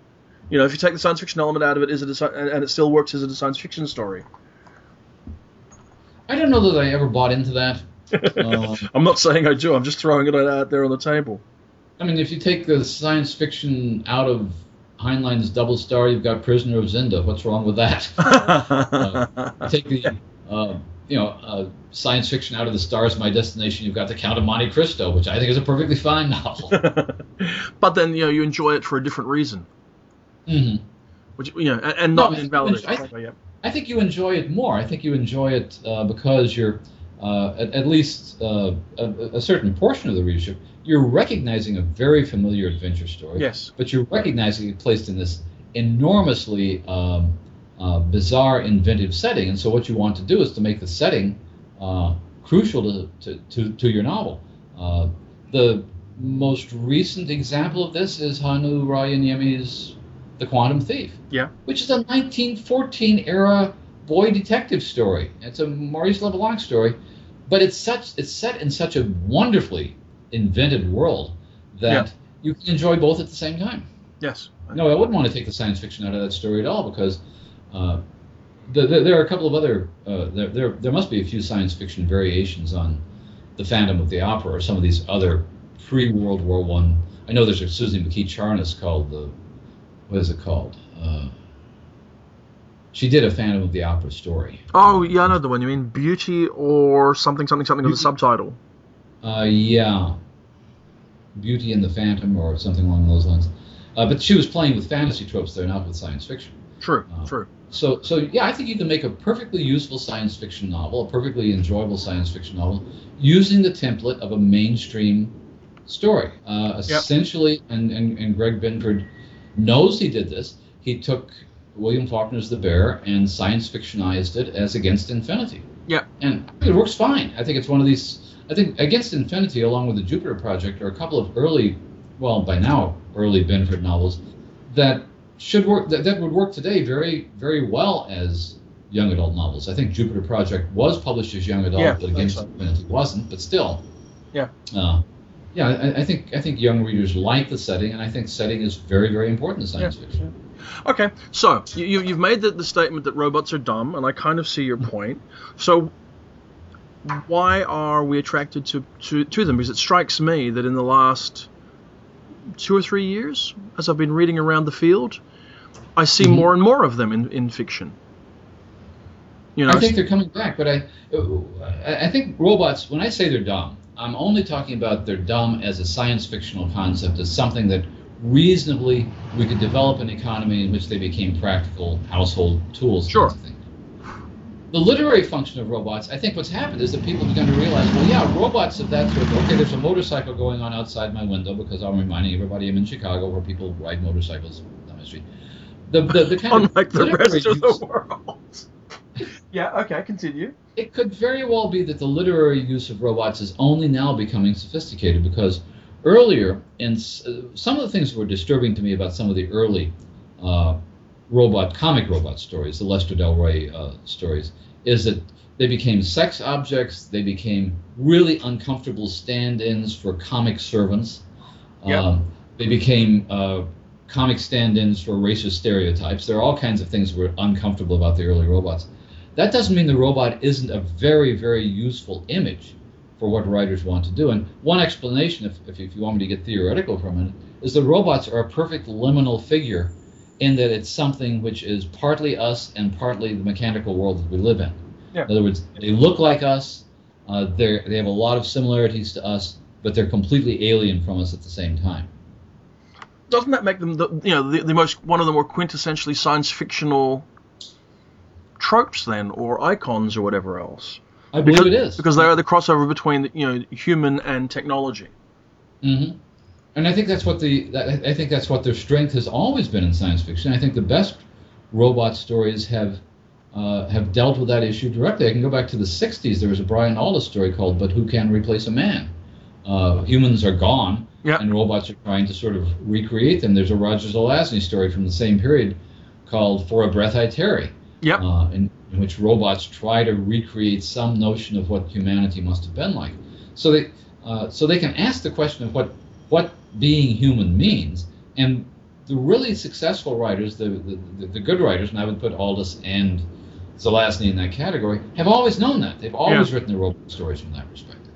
You know, if you take the science fiction element out of it, is it a, and and it still works as a science fiction story? I don't know that I ever bought into that. Um, I'm not saying I do. I'm just throwing it out there on the table. I mean, if you take the science fiction out of Heinlein's Double Star, you've got Prisoner of Zenda. What's wrong with that? take the uh, you know uh, science fiction out of the Stars My Destination, you've got The Count of Monte Cristo, which I think is a perfectly fine novel. but then you know you enjoy it for a different reason, hmm which you know, and, and not No, I- invalidate. I- yeah. I think you enjoy it more. I think you enjoy it uh, because you're, uh, at, at least uh, a, a certain portion of the readership, you're recognizing a very familiar adventure story. Yes. But you're recognizing it placed in this enormously um, uh, bizarre, inventive setting. And so what you want to do is to make the setting uh, crucial to, to, to, to your novel. Uh, the most recent example of this is Hannu Rajaniemi's The Quantum Thief Yeah. which is a 1914 era boy detective story. It's a Maurice LeBlanc story, but it's such it's set in such a wonderfully invented world that Yeah. you can enjoy both at the same time. Yes. No, I wouldn't want to take the science fiction out of that story at all because uh, the, the, there are a couple of other uh, there, there there must be a few science fiction variations on the Phantom of the Opera or some of these other pre World War One. I. know there's a Susan McKee Charnas called the what is it called? Uh, she did a Phantom of the Opera story. Oh yeah, I know the one you mean. Beauty or something, something, something with a Beauty. subtitle. Uh, yeah, Beauty and the Phantom or something along those lines. Uh, but she was playing with fantasy tropes there, not with science fiction. True. Oh. True. So, so yeah, I think you can make a perfectly useful science fiction novel, a perfectly enjoyable science fiction novel, using the template of a mainstream story. Uh, essentially, and, and, and Greg Benford knows he did this. He took William Faulkner's The Bear and science fictionized it as Against Infinity. Yeah. And it works fine. I think it's one of these. I think Against Infinity, along with the Jupiter Project, are a couple of early, well, by now, early Benford novels that should work that, that would work today very very well as young adult novels. I think Jupiter Project was published as young adult, Yeah, but Against right. Infinity wasn't. But still, Yeah. uh, yeah. I, I think I think young readers like the setting, and I think setting is very very important in science Yeah. fiction. Okay, so you, you- you've made the, the statement that robots are dumb, and I kind of see your point. So why are we attracted to, to, to them? Because it strikes me that in the last two or three years, as I've been reading around the field, I see Mhm. more and more of them in, in fiction. You know, I think they're coming back, but I, I think robots. When I say they're dumb, I'm only talking about they're dumb as a science fictional concept, as something that reasonably we could develop an economy in which they became practical household tools. Sure. kinds of. The literary function of robots, I think what's happened is that people have begun to realize, well, yeah, robots of that sort. Of, okay, there's a motorcycle going on outside my window because I'm reminding everybody I'm in Chicago where people ride motorcycles down the street. The, the, the kind unlike of the literary rest of the world. yeah. Okay. Continue. it could very well be that the literary use of robots is only now becoming sophisticated because earlier, in uh, some of the things that were disturbing to me about some of the early uh, robot comic robot stories, the Lester Del Rey uh, stories, is that they became sex objects. They became really uncomfortable stand-ins for comic servants. Yep. Um, they became uh, comic stand-ins for racist stereotypes. There are all kinds of things that were uncomfortable about the early robots. That doesn't mean the robot isn't a very, very useful image for what writers want to do. And one explanation, if, if, if you want me to get theoretical for a minute, is that robots are a perfect liminal figure in that it's something which is partly us and partly the mechanical world that we live in. Yeah. In other words, they look like us, uh, they they have a lot of similarities to us, but they're completely alien from us at the same time. Doesn't that make them the you know the, the most one of the more quintessentially science fictional tropes then, or icons, or whatever else? I believe Because, it is. because they are the crossover between you know human and technology. hmm And I think that's what the I think that's what their strength has always been in science fiction. I think the best robot stories have uh, have dealt with that issue directly. I can go back to the '60s. There was a Brian Aldiss story called "But Who Can Replace a Man." Uh, humans are gone, Yeah. and robots are trying to sort of recreate them. There's a Roger Zelazny story from the same period called "For a Breath I Tarry." Yep. uh, in, in which robots try to recreate some notion of what humanity must have been like. So they, uh, so they can ask the question of what what being human means, and the really successful writers, the the, the, the good writers, and I would put Aldiss and Zelazny in that category, have always known that. They've always written their robot stories from that perspective.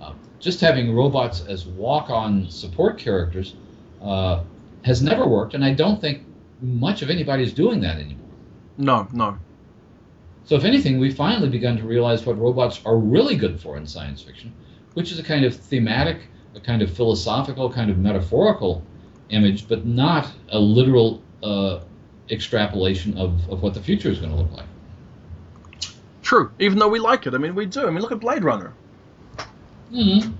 Uh, just having robots as walk-on support characters uh, has never worked, and I don't think much of anybody's doing that anymore. No, no. So, if anything, we've finally begun to realize what robots are really good for in science fiction, which is a kind of thematic, a kind of philosophical, kind of metaphorical image, but not a literal uh, extrapolation of, of what the future is going to look like. True. Even though we like it, I mean, we do. I mean, look at Blade Runner. Mm-hmm.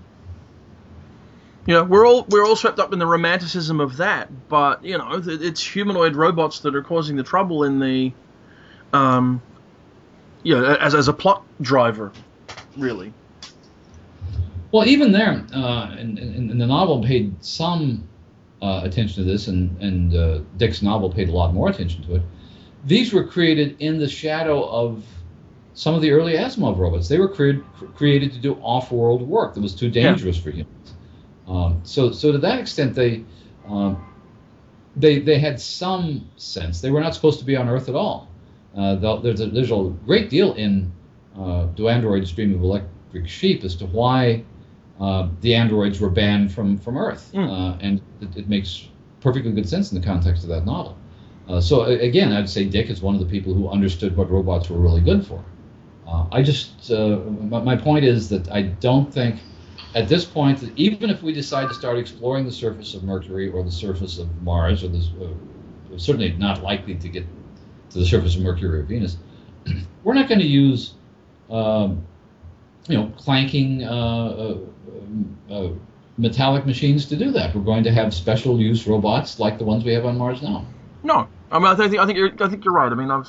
You know, we're all we're all swept up in the romanticism of that, but you know, it's humanoid robots that are causing the trouble in the, um, you know, as as a plot driver, really. Well, even there, uh, and, and, and the novel paid some uh, attention to this, and, and uh, Dick's novel paid a lot more attention to it. These were created in the shadow of some of the early Asimov robots. They were created created to do off-world work that was too dangerous for humans. Um, so, so to that extent, they um, they they had some sense. They were not supposed to be on Earth at all. Uh, there's a, there's a great deal in uh, Do Androids Dream of Electric Sheep as to why uh, the androids were banned from from Earth, Mm. uh, and it, it makes perfectly good sense in the context of that novel. Uh, so again, I'd say Dick is one of the people who understood what robots were really good for. Uh, I just uh, my, my point is that I don't think at this point that even if we decide to start exploring the surface of Mercury or the surface of Mars, or this, uh, certainly not likely to get to the surface of Mercury or Venus, we're not going to use um, you know clanking uh, uh, metallic machines to do that. We're going to have special use robots like the ones we have on Mars now. No, I mean, I think I think you're I think you're right. I mean, I've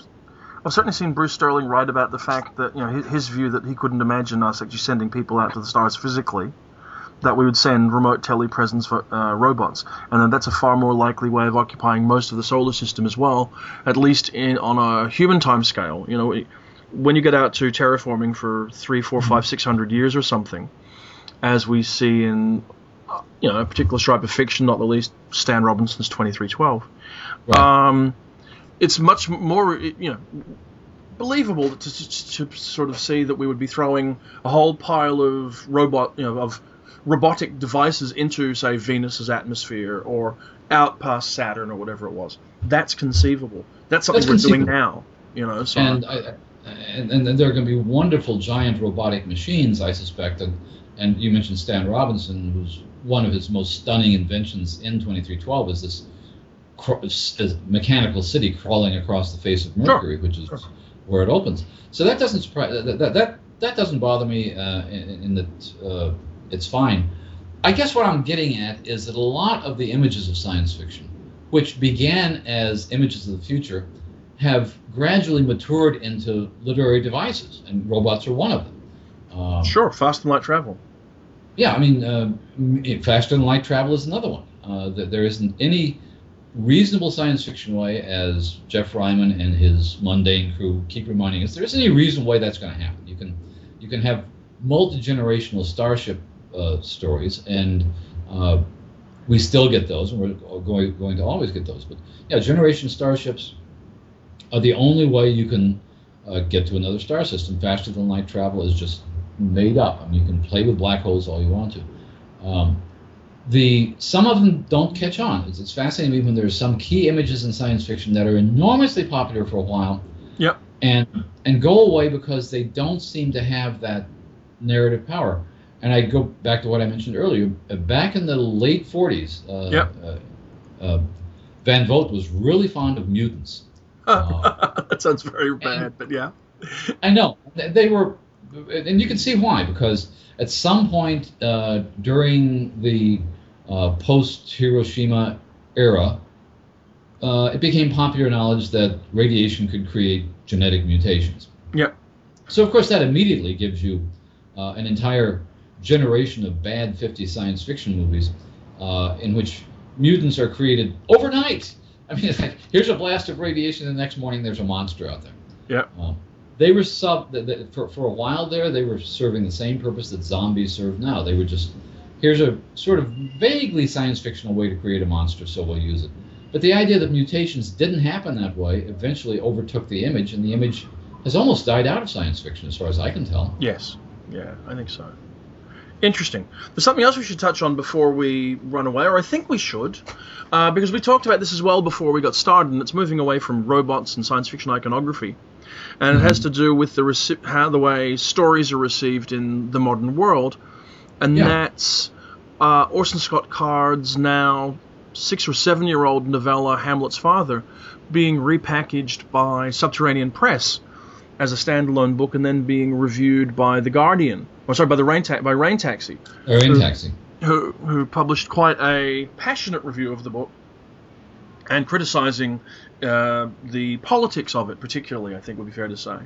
I've certainly seen Bruce Sterling write about the fact that you know his, his view that he couldn't imagine us actually sending people out to the stars physically. That we would send remote telepresence for uh, robots, and then that's a far more likely way of occupying most of the solar system as well, at least in on a human time scale. You know, when you get out to terraforming for three, four, five, six hundred years or something, as we see in you know a particular stripe of fiction, not the least Stan Robinson's Twenty Three Twelve. Right. Um, it's much more, you know, believable to, to, to sort of see that we would be throwing a whole pile of robot, you know, of robotic devices into, say, Venus's atmosphere or out past Saturn or whatever it was. That's conceivable. That's something That's we're doing now. You know, so and, I, and and there are going to be wonderful giant robotic machines, I suspect. And and you mentioned Stan Robinson, who's one of his most stunning inventions in 2312 is this cr- mechanical city crawling across the face of Mercury, which is Sure. where it opens. So that doesn't surprise that that that, that doesn't bother me uh, in, in that uh, it's fine. I guess what I'm getting at is that a lot of the images of science fiction, which began as images of the future, have gradually matured into literary devices, and robots are one of them. Um, sure, fast and light travel. yeah, I mean, uh, faster than light travel is another one. Uh, that there isn't any reasonable science fiction way, as Geoff Ryman and his mundane crew keep reminding us, there isn't any reasonable way that's going to happen. You can you can have multi generational starship uh, stories, and uh, we still get those, and we're going going to always get those. But yeah, generation starships are the only way you can uh, get to another star system. Faster than light travel is just made up. I mean, you can play with black holes all you want to. Um, the some of them don't catch on. It's, it's fascinating to me when there's some key images in science fiction that are enormously popular for a while, Yep. and and go away because they don't seem to have that narrative power. And I go back to what I mentioned earlier. Uh, Back in the late 40s, uh, Yep. uh, uh, Van Vogt was really fond of mutants. that sounds very bad, but yeah. I know they were, and you can see why because at some point uh, during the uh, post Hiroshima era, uh, it became popular knowledge that radiation could create genetic mutations. Yep. So of course that immediately gives you uh, an entire generation of bad 50 science fiction movies uh, in which mutants are created overnight. I mean, it's like, here's a blast of radiation, and the next morning there's a monster out there. Yep. Um, they were sub th- th- for for a while there. They were serving the same purpose that zombies serve now. They were just here's a sort of vaguely science fictional way to create a monster, so we'll use it. But the idea that mutations didn't happen that way eventually overtook the image, and the image has almost died out of science fiction, as far as I can tell. Yes. Yeah, I think so. Interesting. There's something else we should touch on before we run away, or I think we should, uh, because we talked about this as well before we got started, and it's moving away from robots and science fiction iconography, and it has to do with the reci- how the way stories are received in the modern world, and Yeah. that's uh, Orson Scott Card's now six or seven year old novella Hamlet's Father being repackaged by Subterranean Press as a standalone book and then being reviewed by the Guardian, or sorry, by the Rain Ta- by Rain Taxi, Or in Who- taxi. who who published quite a passionate review of the book and criticizing uh, the politics of it, particularly. I think would be fair to say.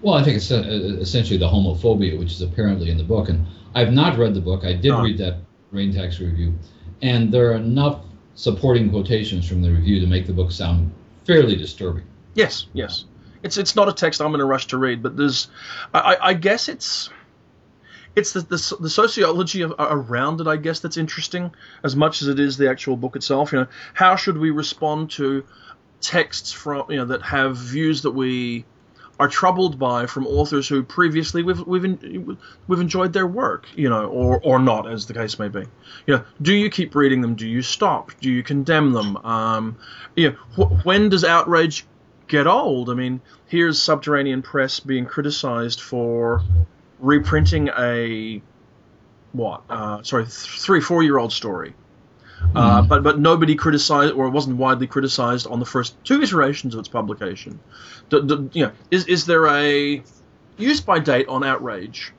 Well, I think it's uh, essentially the homophobia, which is apparently in the book. And I've not read the book. I did No. read that Rain Tax review, and there are enough supporting quotations from the review to make the book sound fairly disturbing. Yes, yes. It's it's not a text I'm in a rush to read, but there's, I, I- I guess it's, it's the, the the sociology of, around it. I guess that's interesting as much as it is the actual book itself. You know, how should we respond to texts from you know that have views that we are troubled by from authors who previously we've we've we've enjoyed their work, you know, or or not, as the case may be. You know, do you keep reading them? Do you stop? Do you condemn them? Um, you know, wh- when does outrage get old? I mean, here's Subterranean Press being criticized for reprinting a what? Uh, sorry, th- three four year old story. Uh, but but nobody criticized or it wasn't widely criticized on the first two iterations of its publication. D- d- you know, is is there a use by date on outrage?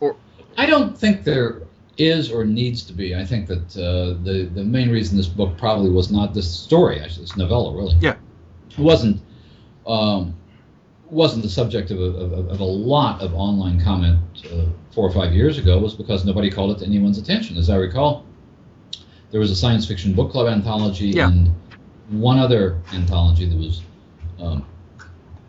or I don't think there is or needs to be. I think that uh, the the main reason this book probably was not this story, actually, this novella, really. Yeah. It wasn't um, wasn't the subject of a, of, of a lot of online comment uh, four or five years ago. Was because nobody called it to anyone's attention. As I recall, there was a science fiction book club anthology Yeah. and one other anthology that was um,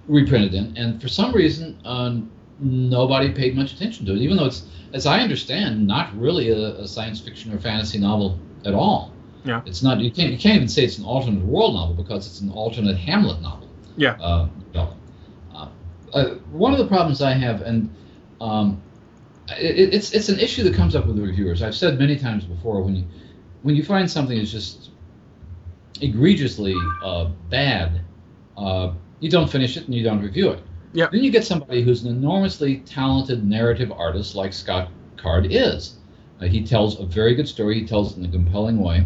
reprinted in, and for some reason, uh, nobody paid much attention to it, even though it's, as I understand, not really a, a science fiction or fantasy novel at all. Yeah. It's not. You can't. You can't even say it's an alternate world novel because it's an alternate Hamlet novel. Yeah. Uh. Uh, one of the problems I have, and um, it, it's it's an issue that comes up with reviewers. I've said many times before when you when you find something is just egregiously uh, bad, uh, you don't finish it and you don't review it. Yeah. Then you get somebody who's an enormously talented narrative artist like Scott Card is. Uh, he tells a very good story. He tells it in a compelling way,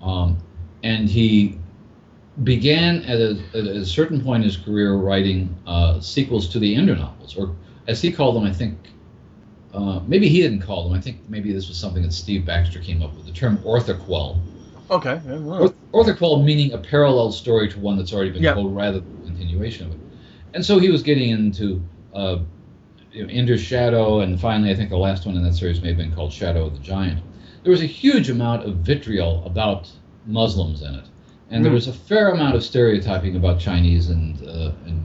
um, and he began at a, at a, certain point in his career writing uh, sequels to the Ender novels, or as he called them, I think. Uh, maybe he didn't call them. I think maybe this was something that Steve Baxter came up with. The term orthoquel. Okay. Yeah, well. Orthoquel meaning a parallel story to one that's already been told, rather than a continuation of it. And so he was getting into uh, you know, Ender's Shadow, and finally, I think the last one in that series may have been called Shadow of the Giant. There was a huge amount of vitriol about Muslims in it, and there Mm. was a fair amount of stereotyping about Chinese and uh, and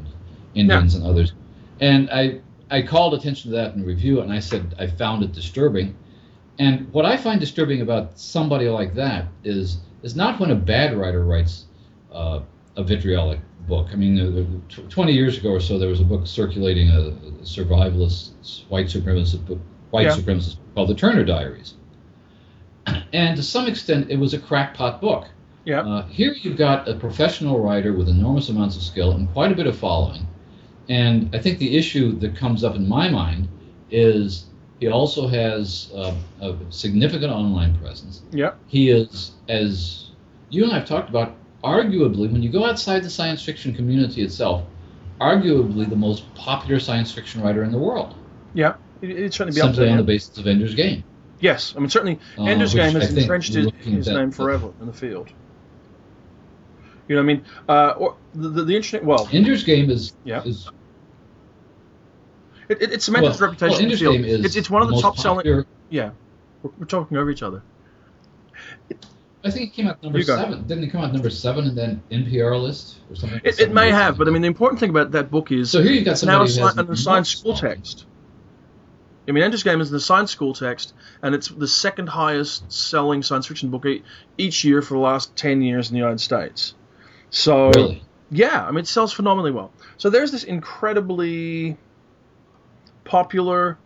Indians and others. And I I called attention to that in review, and I said I found it disturbing. And what I find disturbing about somebody like that is is not when a bad writer writes uh, a vitriolic book. I mean, uh, 20 years ago or so, there was a book circulating, a, a survivalist white supremacist book, white Yeah. supremacist called The Turner Diaries. And to some extent, it was a crackpot book. Yeah. Uh, here you've got a professional writer with enormous amounts of skill and quite a bit of following. And I think the issue that comes up in my mind is he also has uh, a significant online presence. Yeah. He is, as you and I have talked about, arguably, when you go outside the science fiction community itself, arguably the most popular science fiction writer in the world, Yeah. It, it'd certainly be simply on the basis of Ender's Game. Yes, I mean certainly Uh, Ender's Game has entrenched his, his name forever in the field. You know what I mean? Uh, or the, the, the interesting, well, Ender's Game is Yeah. is it, it, it's cemented its reputation well, the Ender's. Game is It's, it's one of the most top selling. Yeah, we're, we're talking over each other. I think it came out number You seven. Didn't it come out number seven and then NPR list or something? It, it may have, but I mean the important thing about that book is So here you've got it's now a, somebody who sci- has an assigned school text. I mean, Ender's Game is an assigned school text, and it's the second highest selling science fiction book each year for the last 10 years in the United States. So, Really? yeah, I mean, it sells phenomenally well. So there's this incredibly popular,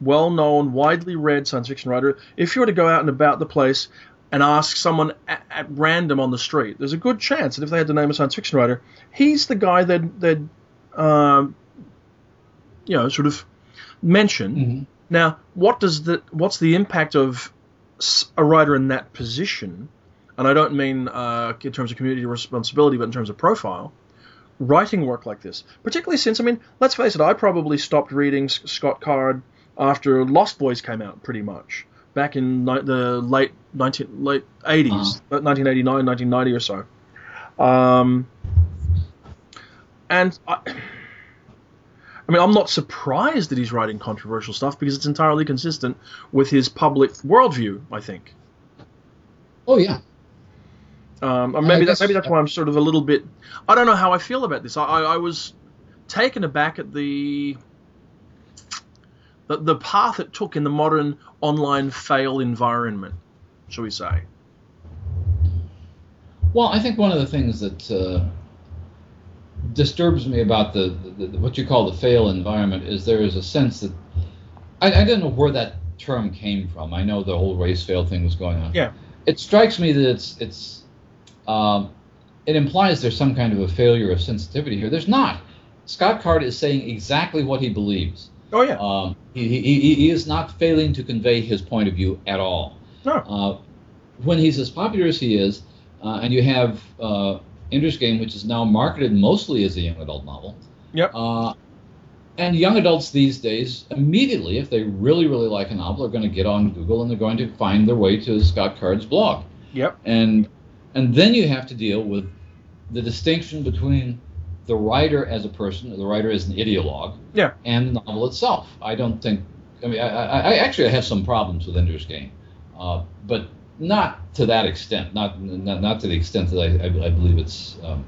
well known, widely read science fiction writer. If you were to go out and about the place and ask someone at, at random on the street, there's a good chance that if they had to name a science fiction writer, he's the guy that they'd, um, you know, sort of mention. Mhm. Now, what does the what's the impact of a writer in that position? And I don't mean uh, in terms of community responsibility, but in terms of profile. Writing work like this, particularly since I mean, let's face it, I probably stopped reading Scott Card after Lost Boys came out, pretty much back in ni- the late 19 late 80s, Uh-huh. 1989, 1990 or so. Um, and I, I mean, I'm not surprised that he's writing controversial stuff because it's entirely consistent with his public worldview. I think. Oh yeah. Um, or maybe guess- that's maybe that's why I'm sort of a little bit. I don't know how I feel about this. I, I, I was taken aback at the, the the path it took in the modern online fail environment, shall we say? Well, I think one of the things that uh, disturbs me about the, the, the what you call the fail environment is there is a sense that I, I don't know where that term came from. I know the whole race fail thing was going on. Yeah. It strikes me that it's it's um, it implies there's some kind of a failure of sensitivity here. There's not. Scott Card is saying exactly what he believes. Oh yeah. Um, he, he, he- is not failing to convey his point of view at all. No. Uh, when he's as popular as he is, uh, and you have uh, Ender's Game, which is now marketed mostly as a young adult novel. Yep. Uh, and young adults these days, immediately, if they really, really like a novel, are going to get on Google and they're going to find their way to Scott Card's blog. Yep. And and then you have to deal with the distinction between the writer as a person, the writer as an ideologue, Yeah. and the novel itself. I don't think. I mean, I, I, I actually I have some problems with Ender's Game, uh, but not to that extent. Not not, not to the extent that I, I, I believe it's um,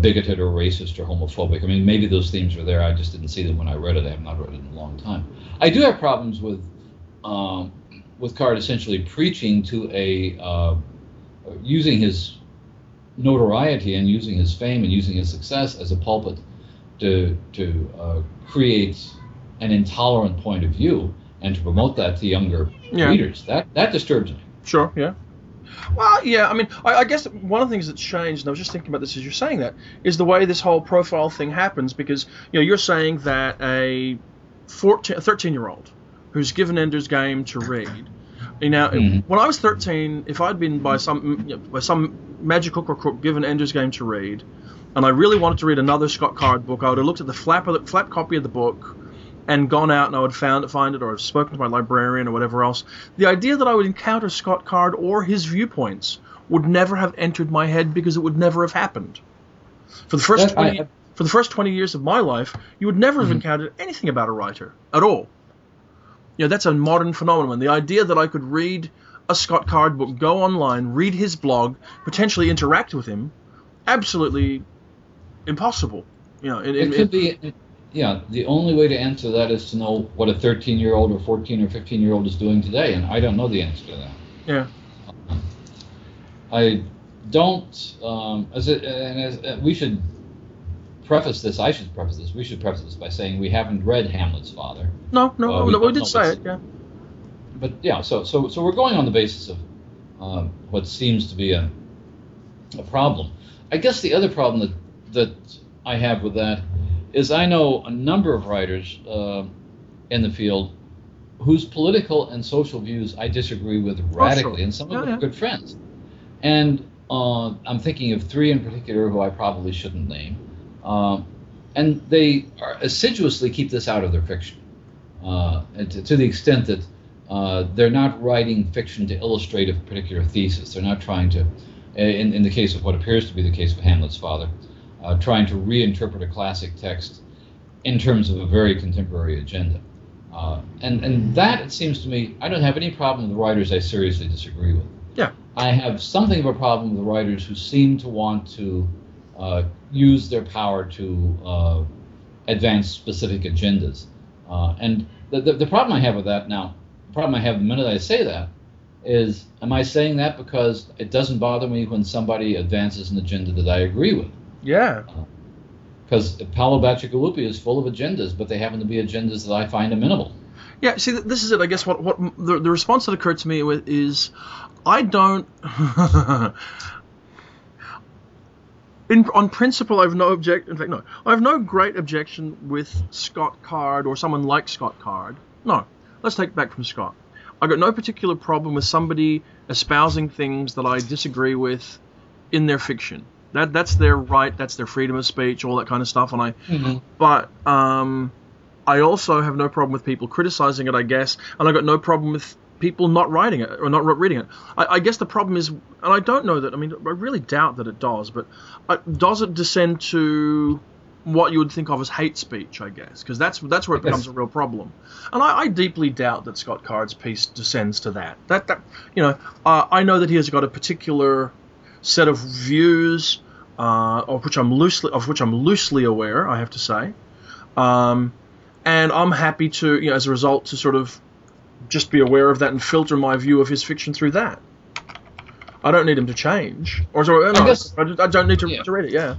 bigoted or racist or homophobic. I mean, maybe those themes are there. I just didn't see them when I read it. I have not read it in a long time. I do have problems with um, with Card essentially preaching to a uh, using his notoriety and using his fame and using his success as a pulpit to to uh, create an intolerant point of view. and to promote that to younger Yeah. readers. That that disturbs me. Sure, yeah. Well, yeah, I mean, I, I guess one of the things that's changed, and I was just thinking about this as you're saying that, is the way this whole profile thing happens. Because you know, you're saying that a 14, a 13 year old who's given Ender's Game to read. You know, Mhm. when I was 13, if I'd been by some you know, by some magic hook or crook given Ender's Game to read, and I really wanted to read another Scott Card book, I would have looked at the flap of the flap copy of the book and gone out and I would found it, find it, or have spoken to my librarian or whatever else. The idea that I would encounter Scott Card or his viewpoints would never have entered my head because it would never have happened. For the first That- I- 20, for the first 20 years of my life, you would never have Mhm. encountered anything about a writer at all. You know, that's a modern phenomenon. The idea that I could read a Scott Card book, go online, read his blog, potentially interact with him, absolutely impossible. You know, it, It it- could be, yeah. The only way to answer that is to know what a 13 year old or 14 or 15 year old is doing today, and I don't know the answer to that. yeah, I don't. Um, as it, and as, uh, we should preface this. I should preface this. We should preface this by saying we haven't read Hamlet's father. no, no, Uh, we no, we did say it. Yeah, But yeah, so so so we're going on the basis of um, what seems to be a a problem. I guess the other problem that that I have with that is I know a number of writers uh, in the field whose political and social views I disagree with radically, and some of them yeah. are good friends. And uh, I'm thinking of three in particular who I probably shouldn't name. Um, and they are assiduously keep this out of their fiction, uh, to, to the extent that uh, they're not writing fiction to illustrate a particular thesis. They're not trying to, in, in the case of what appears to be the case of Hamlet's father, uh, trying to reinterpret a classic text in terms of a very contemporary agenda. Uh, and, and that, it seems to me, I don't have any problem with the writers I seriously disagree with. Yeah. I have something of a problem with the writers who seem to want to uh, use their power to uh, advance specific agendas. Uh, and the, the, the problem I have with that now, the problem I have the minute I say that is, am I saying that because it doesn't bother me when somebody advances an agenda that I agree with? yeah, Because Paolo Bacigalupi is full of agendas, but they happen to be agendas that I find amenable. yeah. See, this is it. I guess what what the, the response that occurred to me with is, I don't. In, on principle, I've no object. In fact, no, I have no great objection with Scott Card or someone like Scott Card. No, let's take it back from Scott. I got no particular problem with somebody espousing things that I disagree with in their fiction. That that's their right. That's their freedom of speech, all that kind of stuff. And I but um, I also have no problem with people criticizing it, I guess, and I got no problem with people not writing it or not reading it. I, I guess the problem is, and I don't know that. I mean, I really doubt that it does, but uh, does it descend to what you would think of as hate speech? I guess because that's that's where it becomes a real problem. And I, I deeply doubt that Scott Card's piece descends to that. That that you know, uh, I know that he has got a particular set of views, uh, of which I'm loosely of which I'm loosely aware. I have to say. Um, and I'm happy to, you know, as a result, to sort of just be aware of that and filter my view of his fiction through that. I don't need him to change, or sorry, no, I, guess- just- I don't need to, Yeah. to read it. Yeah,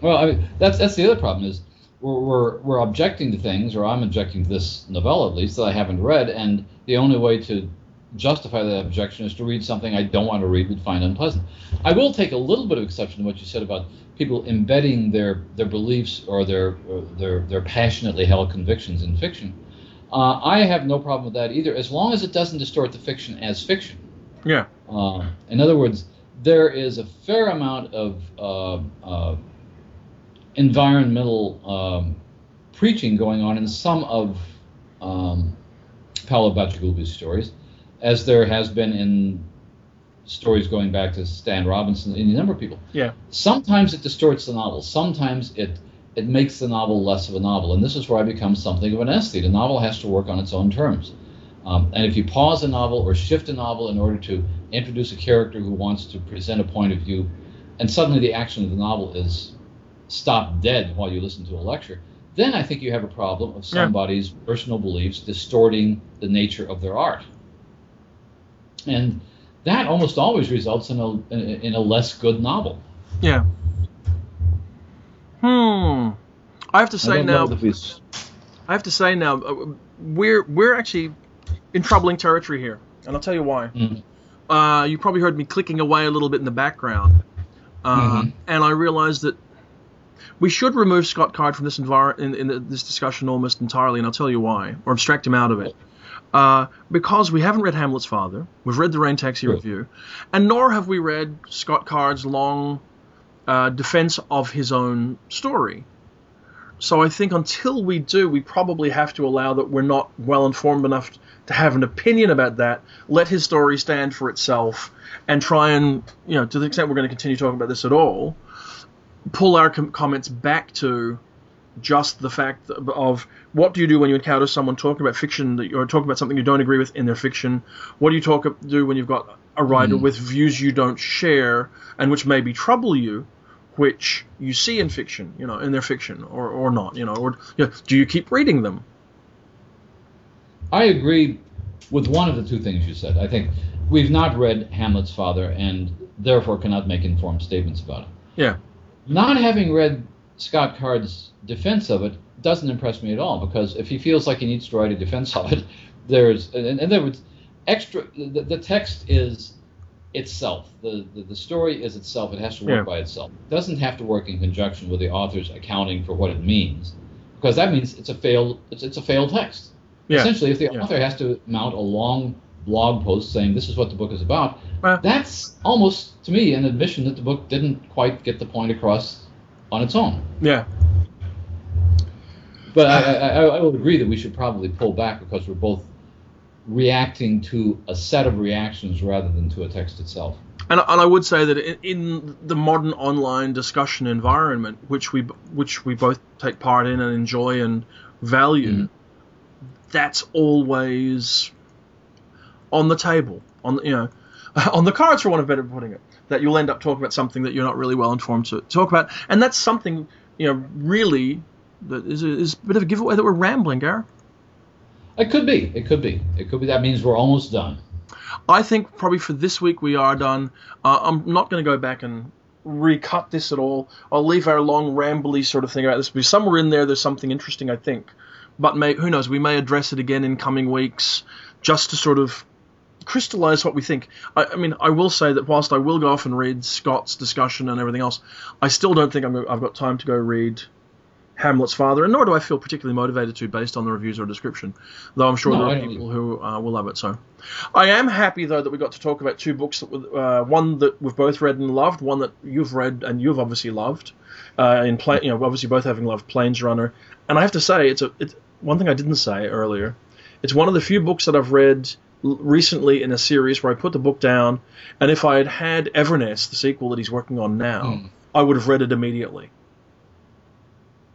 Well, I mean, that's that's the other problem is we're, we're we're objecting to things, or I'm objecting to this novella at least that I haven't read, and the only way to justify that objection is to read something I don't want to read but find unpleasant. I will take a little bit of exception to what you said about people embedding their their beliefs or their or their their passionately held convictions in fiction. Uh, I have no problem with that either, as long as it doesn't distort the fiction as fiction. yeah, Uh, in other words, there is a fair amount of uh, uh, environmental um, preaching going on in some of um, Paolo Bacigalupi's stories, as there has been in stories going back to Stan Robinson and a number of people. yeah, Sometimes it distorts the novel. Sometimes it it makes the novel less of a novel, and this is where I become something of an aesthete. A novel has to work on its own terms. Um, and if you pause a novel or shift a novel in order to introduce a character who wants to present a point of view, and suddenly the action of the novel is stopped dead while you listen to a lecture, then I think you have a problem of Yeah. somebody's personal beliefs distorting the nature of their art. And that almost always results in a in a less good novel. yeah. Hmm. I have to I say don't now. know if we s- I have to say now, uh, we're we're actually in troubling territory here, and I'll tell you why. Mhm. Uh, you probably heard me clicking away a little bit in the background, uh, Mhm. and I realized that we should remove Scott Card from this envir- in, in this discussion almost entirely, and I'll tell you why, or abstract him out of it. Uh, because we haven't read Hamlet's Father, we've read the Rain Taxi Sure. review, and nor have we read Scott Card's long uh, defense of his own story. So I think until we do, we probably have to allow that we're not well informed enough to have an opinion about that. Let his story stand for itself, and try and you know to the extent we're going to continue talking about this at all, pull our com- comments back to just the fact of what do you do when you encounter someone talking about fiction that you're talking about something you don't agree with in their fiction? What do you talk do when you've got a writer Mhm. with views you don't share and which maybe trouble you, which you see in fiction, you know, in their fiction or, or not, you know, or you know, do you keep reading them? I agree with one of the two things you said. I think we've not read Hamlet's Father and therefore cannot make informed statements about it. Yeah. Not having read Scott Card's defense of it doesn't impress me at all because if he feels like he needs to write a defense of it, there's and, and there was extra. The, the text is itself. The, the the story is itself. It has to work Yeah. by itself. It doesn't have to work in conjunction with the author's accounting for what it means, because that means it's a failed it's, it's a failed text. Yeah. Essentially, if the Yeah. author has to mount a long blog post saying this is what the book is about, Well- that's almost to me an admission that the book didn't quite get the point across on its own. Yeah. But I, I, I I will agree that we should probably pull back because we're both reacting to a set of reactions rather than to a text itself. And, and I would say that in, in the modern online discussion environment, which we which we both take part in and enjoy and value, Mhm. that's always on the table, on the- you know, on the cards, for want of better putting it. That you'll end up talking about something that you're not really well informed to talk about, and that's something you know really that is a, is a bit of a giveaway that we're rambling, Gareth. It could be. It could be. It could be. That means we're almost done. I think probably for this week we are done. Uh, I'm not going to go back and recut this at all. I'll leave our long rambly sort of thing about this because somewhere in there there's something interesting, I think. But may, who knows? We may address it again in coming weeks, just to sort of crystallize what we think. I, I mean, I will say that whilst I will go off and read Scott's discussion and everything else, I still don't think I'm, I've got time to go read Hamlet's father, and nor do I feel particularly motivated to based on the reviews or description. Though I'm sure No, there are people who uh, will love it. So, I am happy though that we got to talk about two books that were- uh, one that we've both read and loved, one that you've read and you've obviously loved. Uh, in play, you know, obviously both having loved Planesrunner, and I have to say it's a it's one thing I didn't say earlier. It's one of the few books that I've read recently in a series where I put the book down, and if I had had Everness, the sequel that he's working on now, Mm. I would have read it immediately.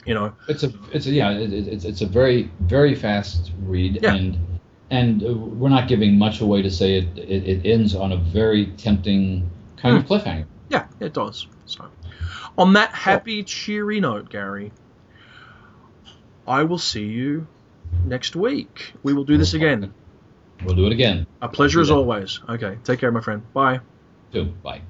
You know, It's a. It's a. Yeah. It, it- it's it's a very very fast read Yeah. and. And we're not giving much away to say it, it, it ends on a very tempting kind of hmm. cliffhanger. Yeah, it does. So, on that happy, cheery note, Gary, I will see you next week. We will do this again. We'll do it again. A pleasure as always. Okay, take care, my friend. Bye. Too. Bye.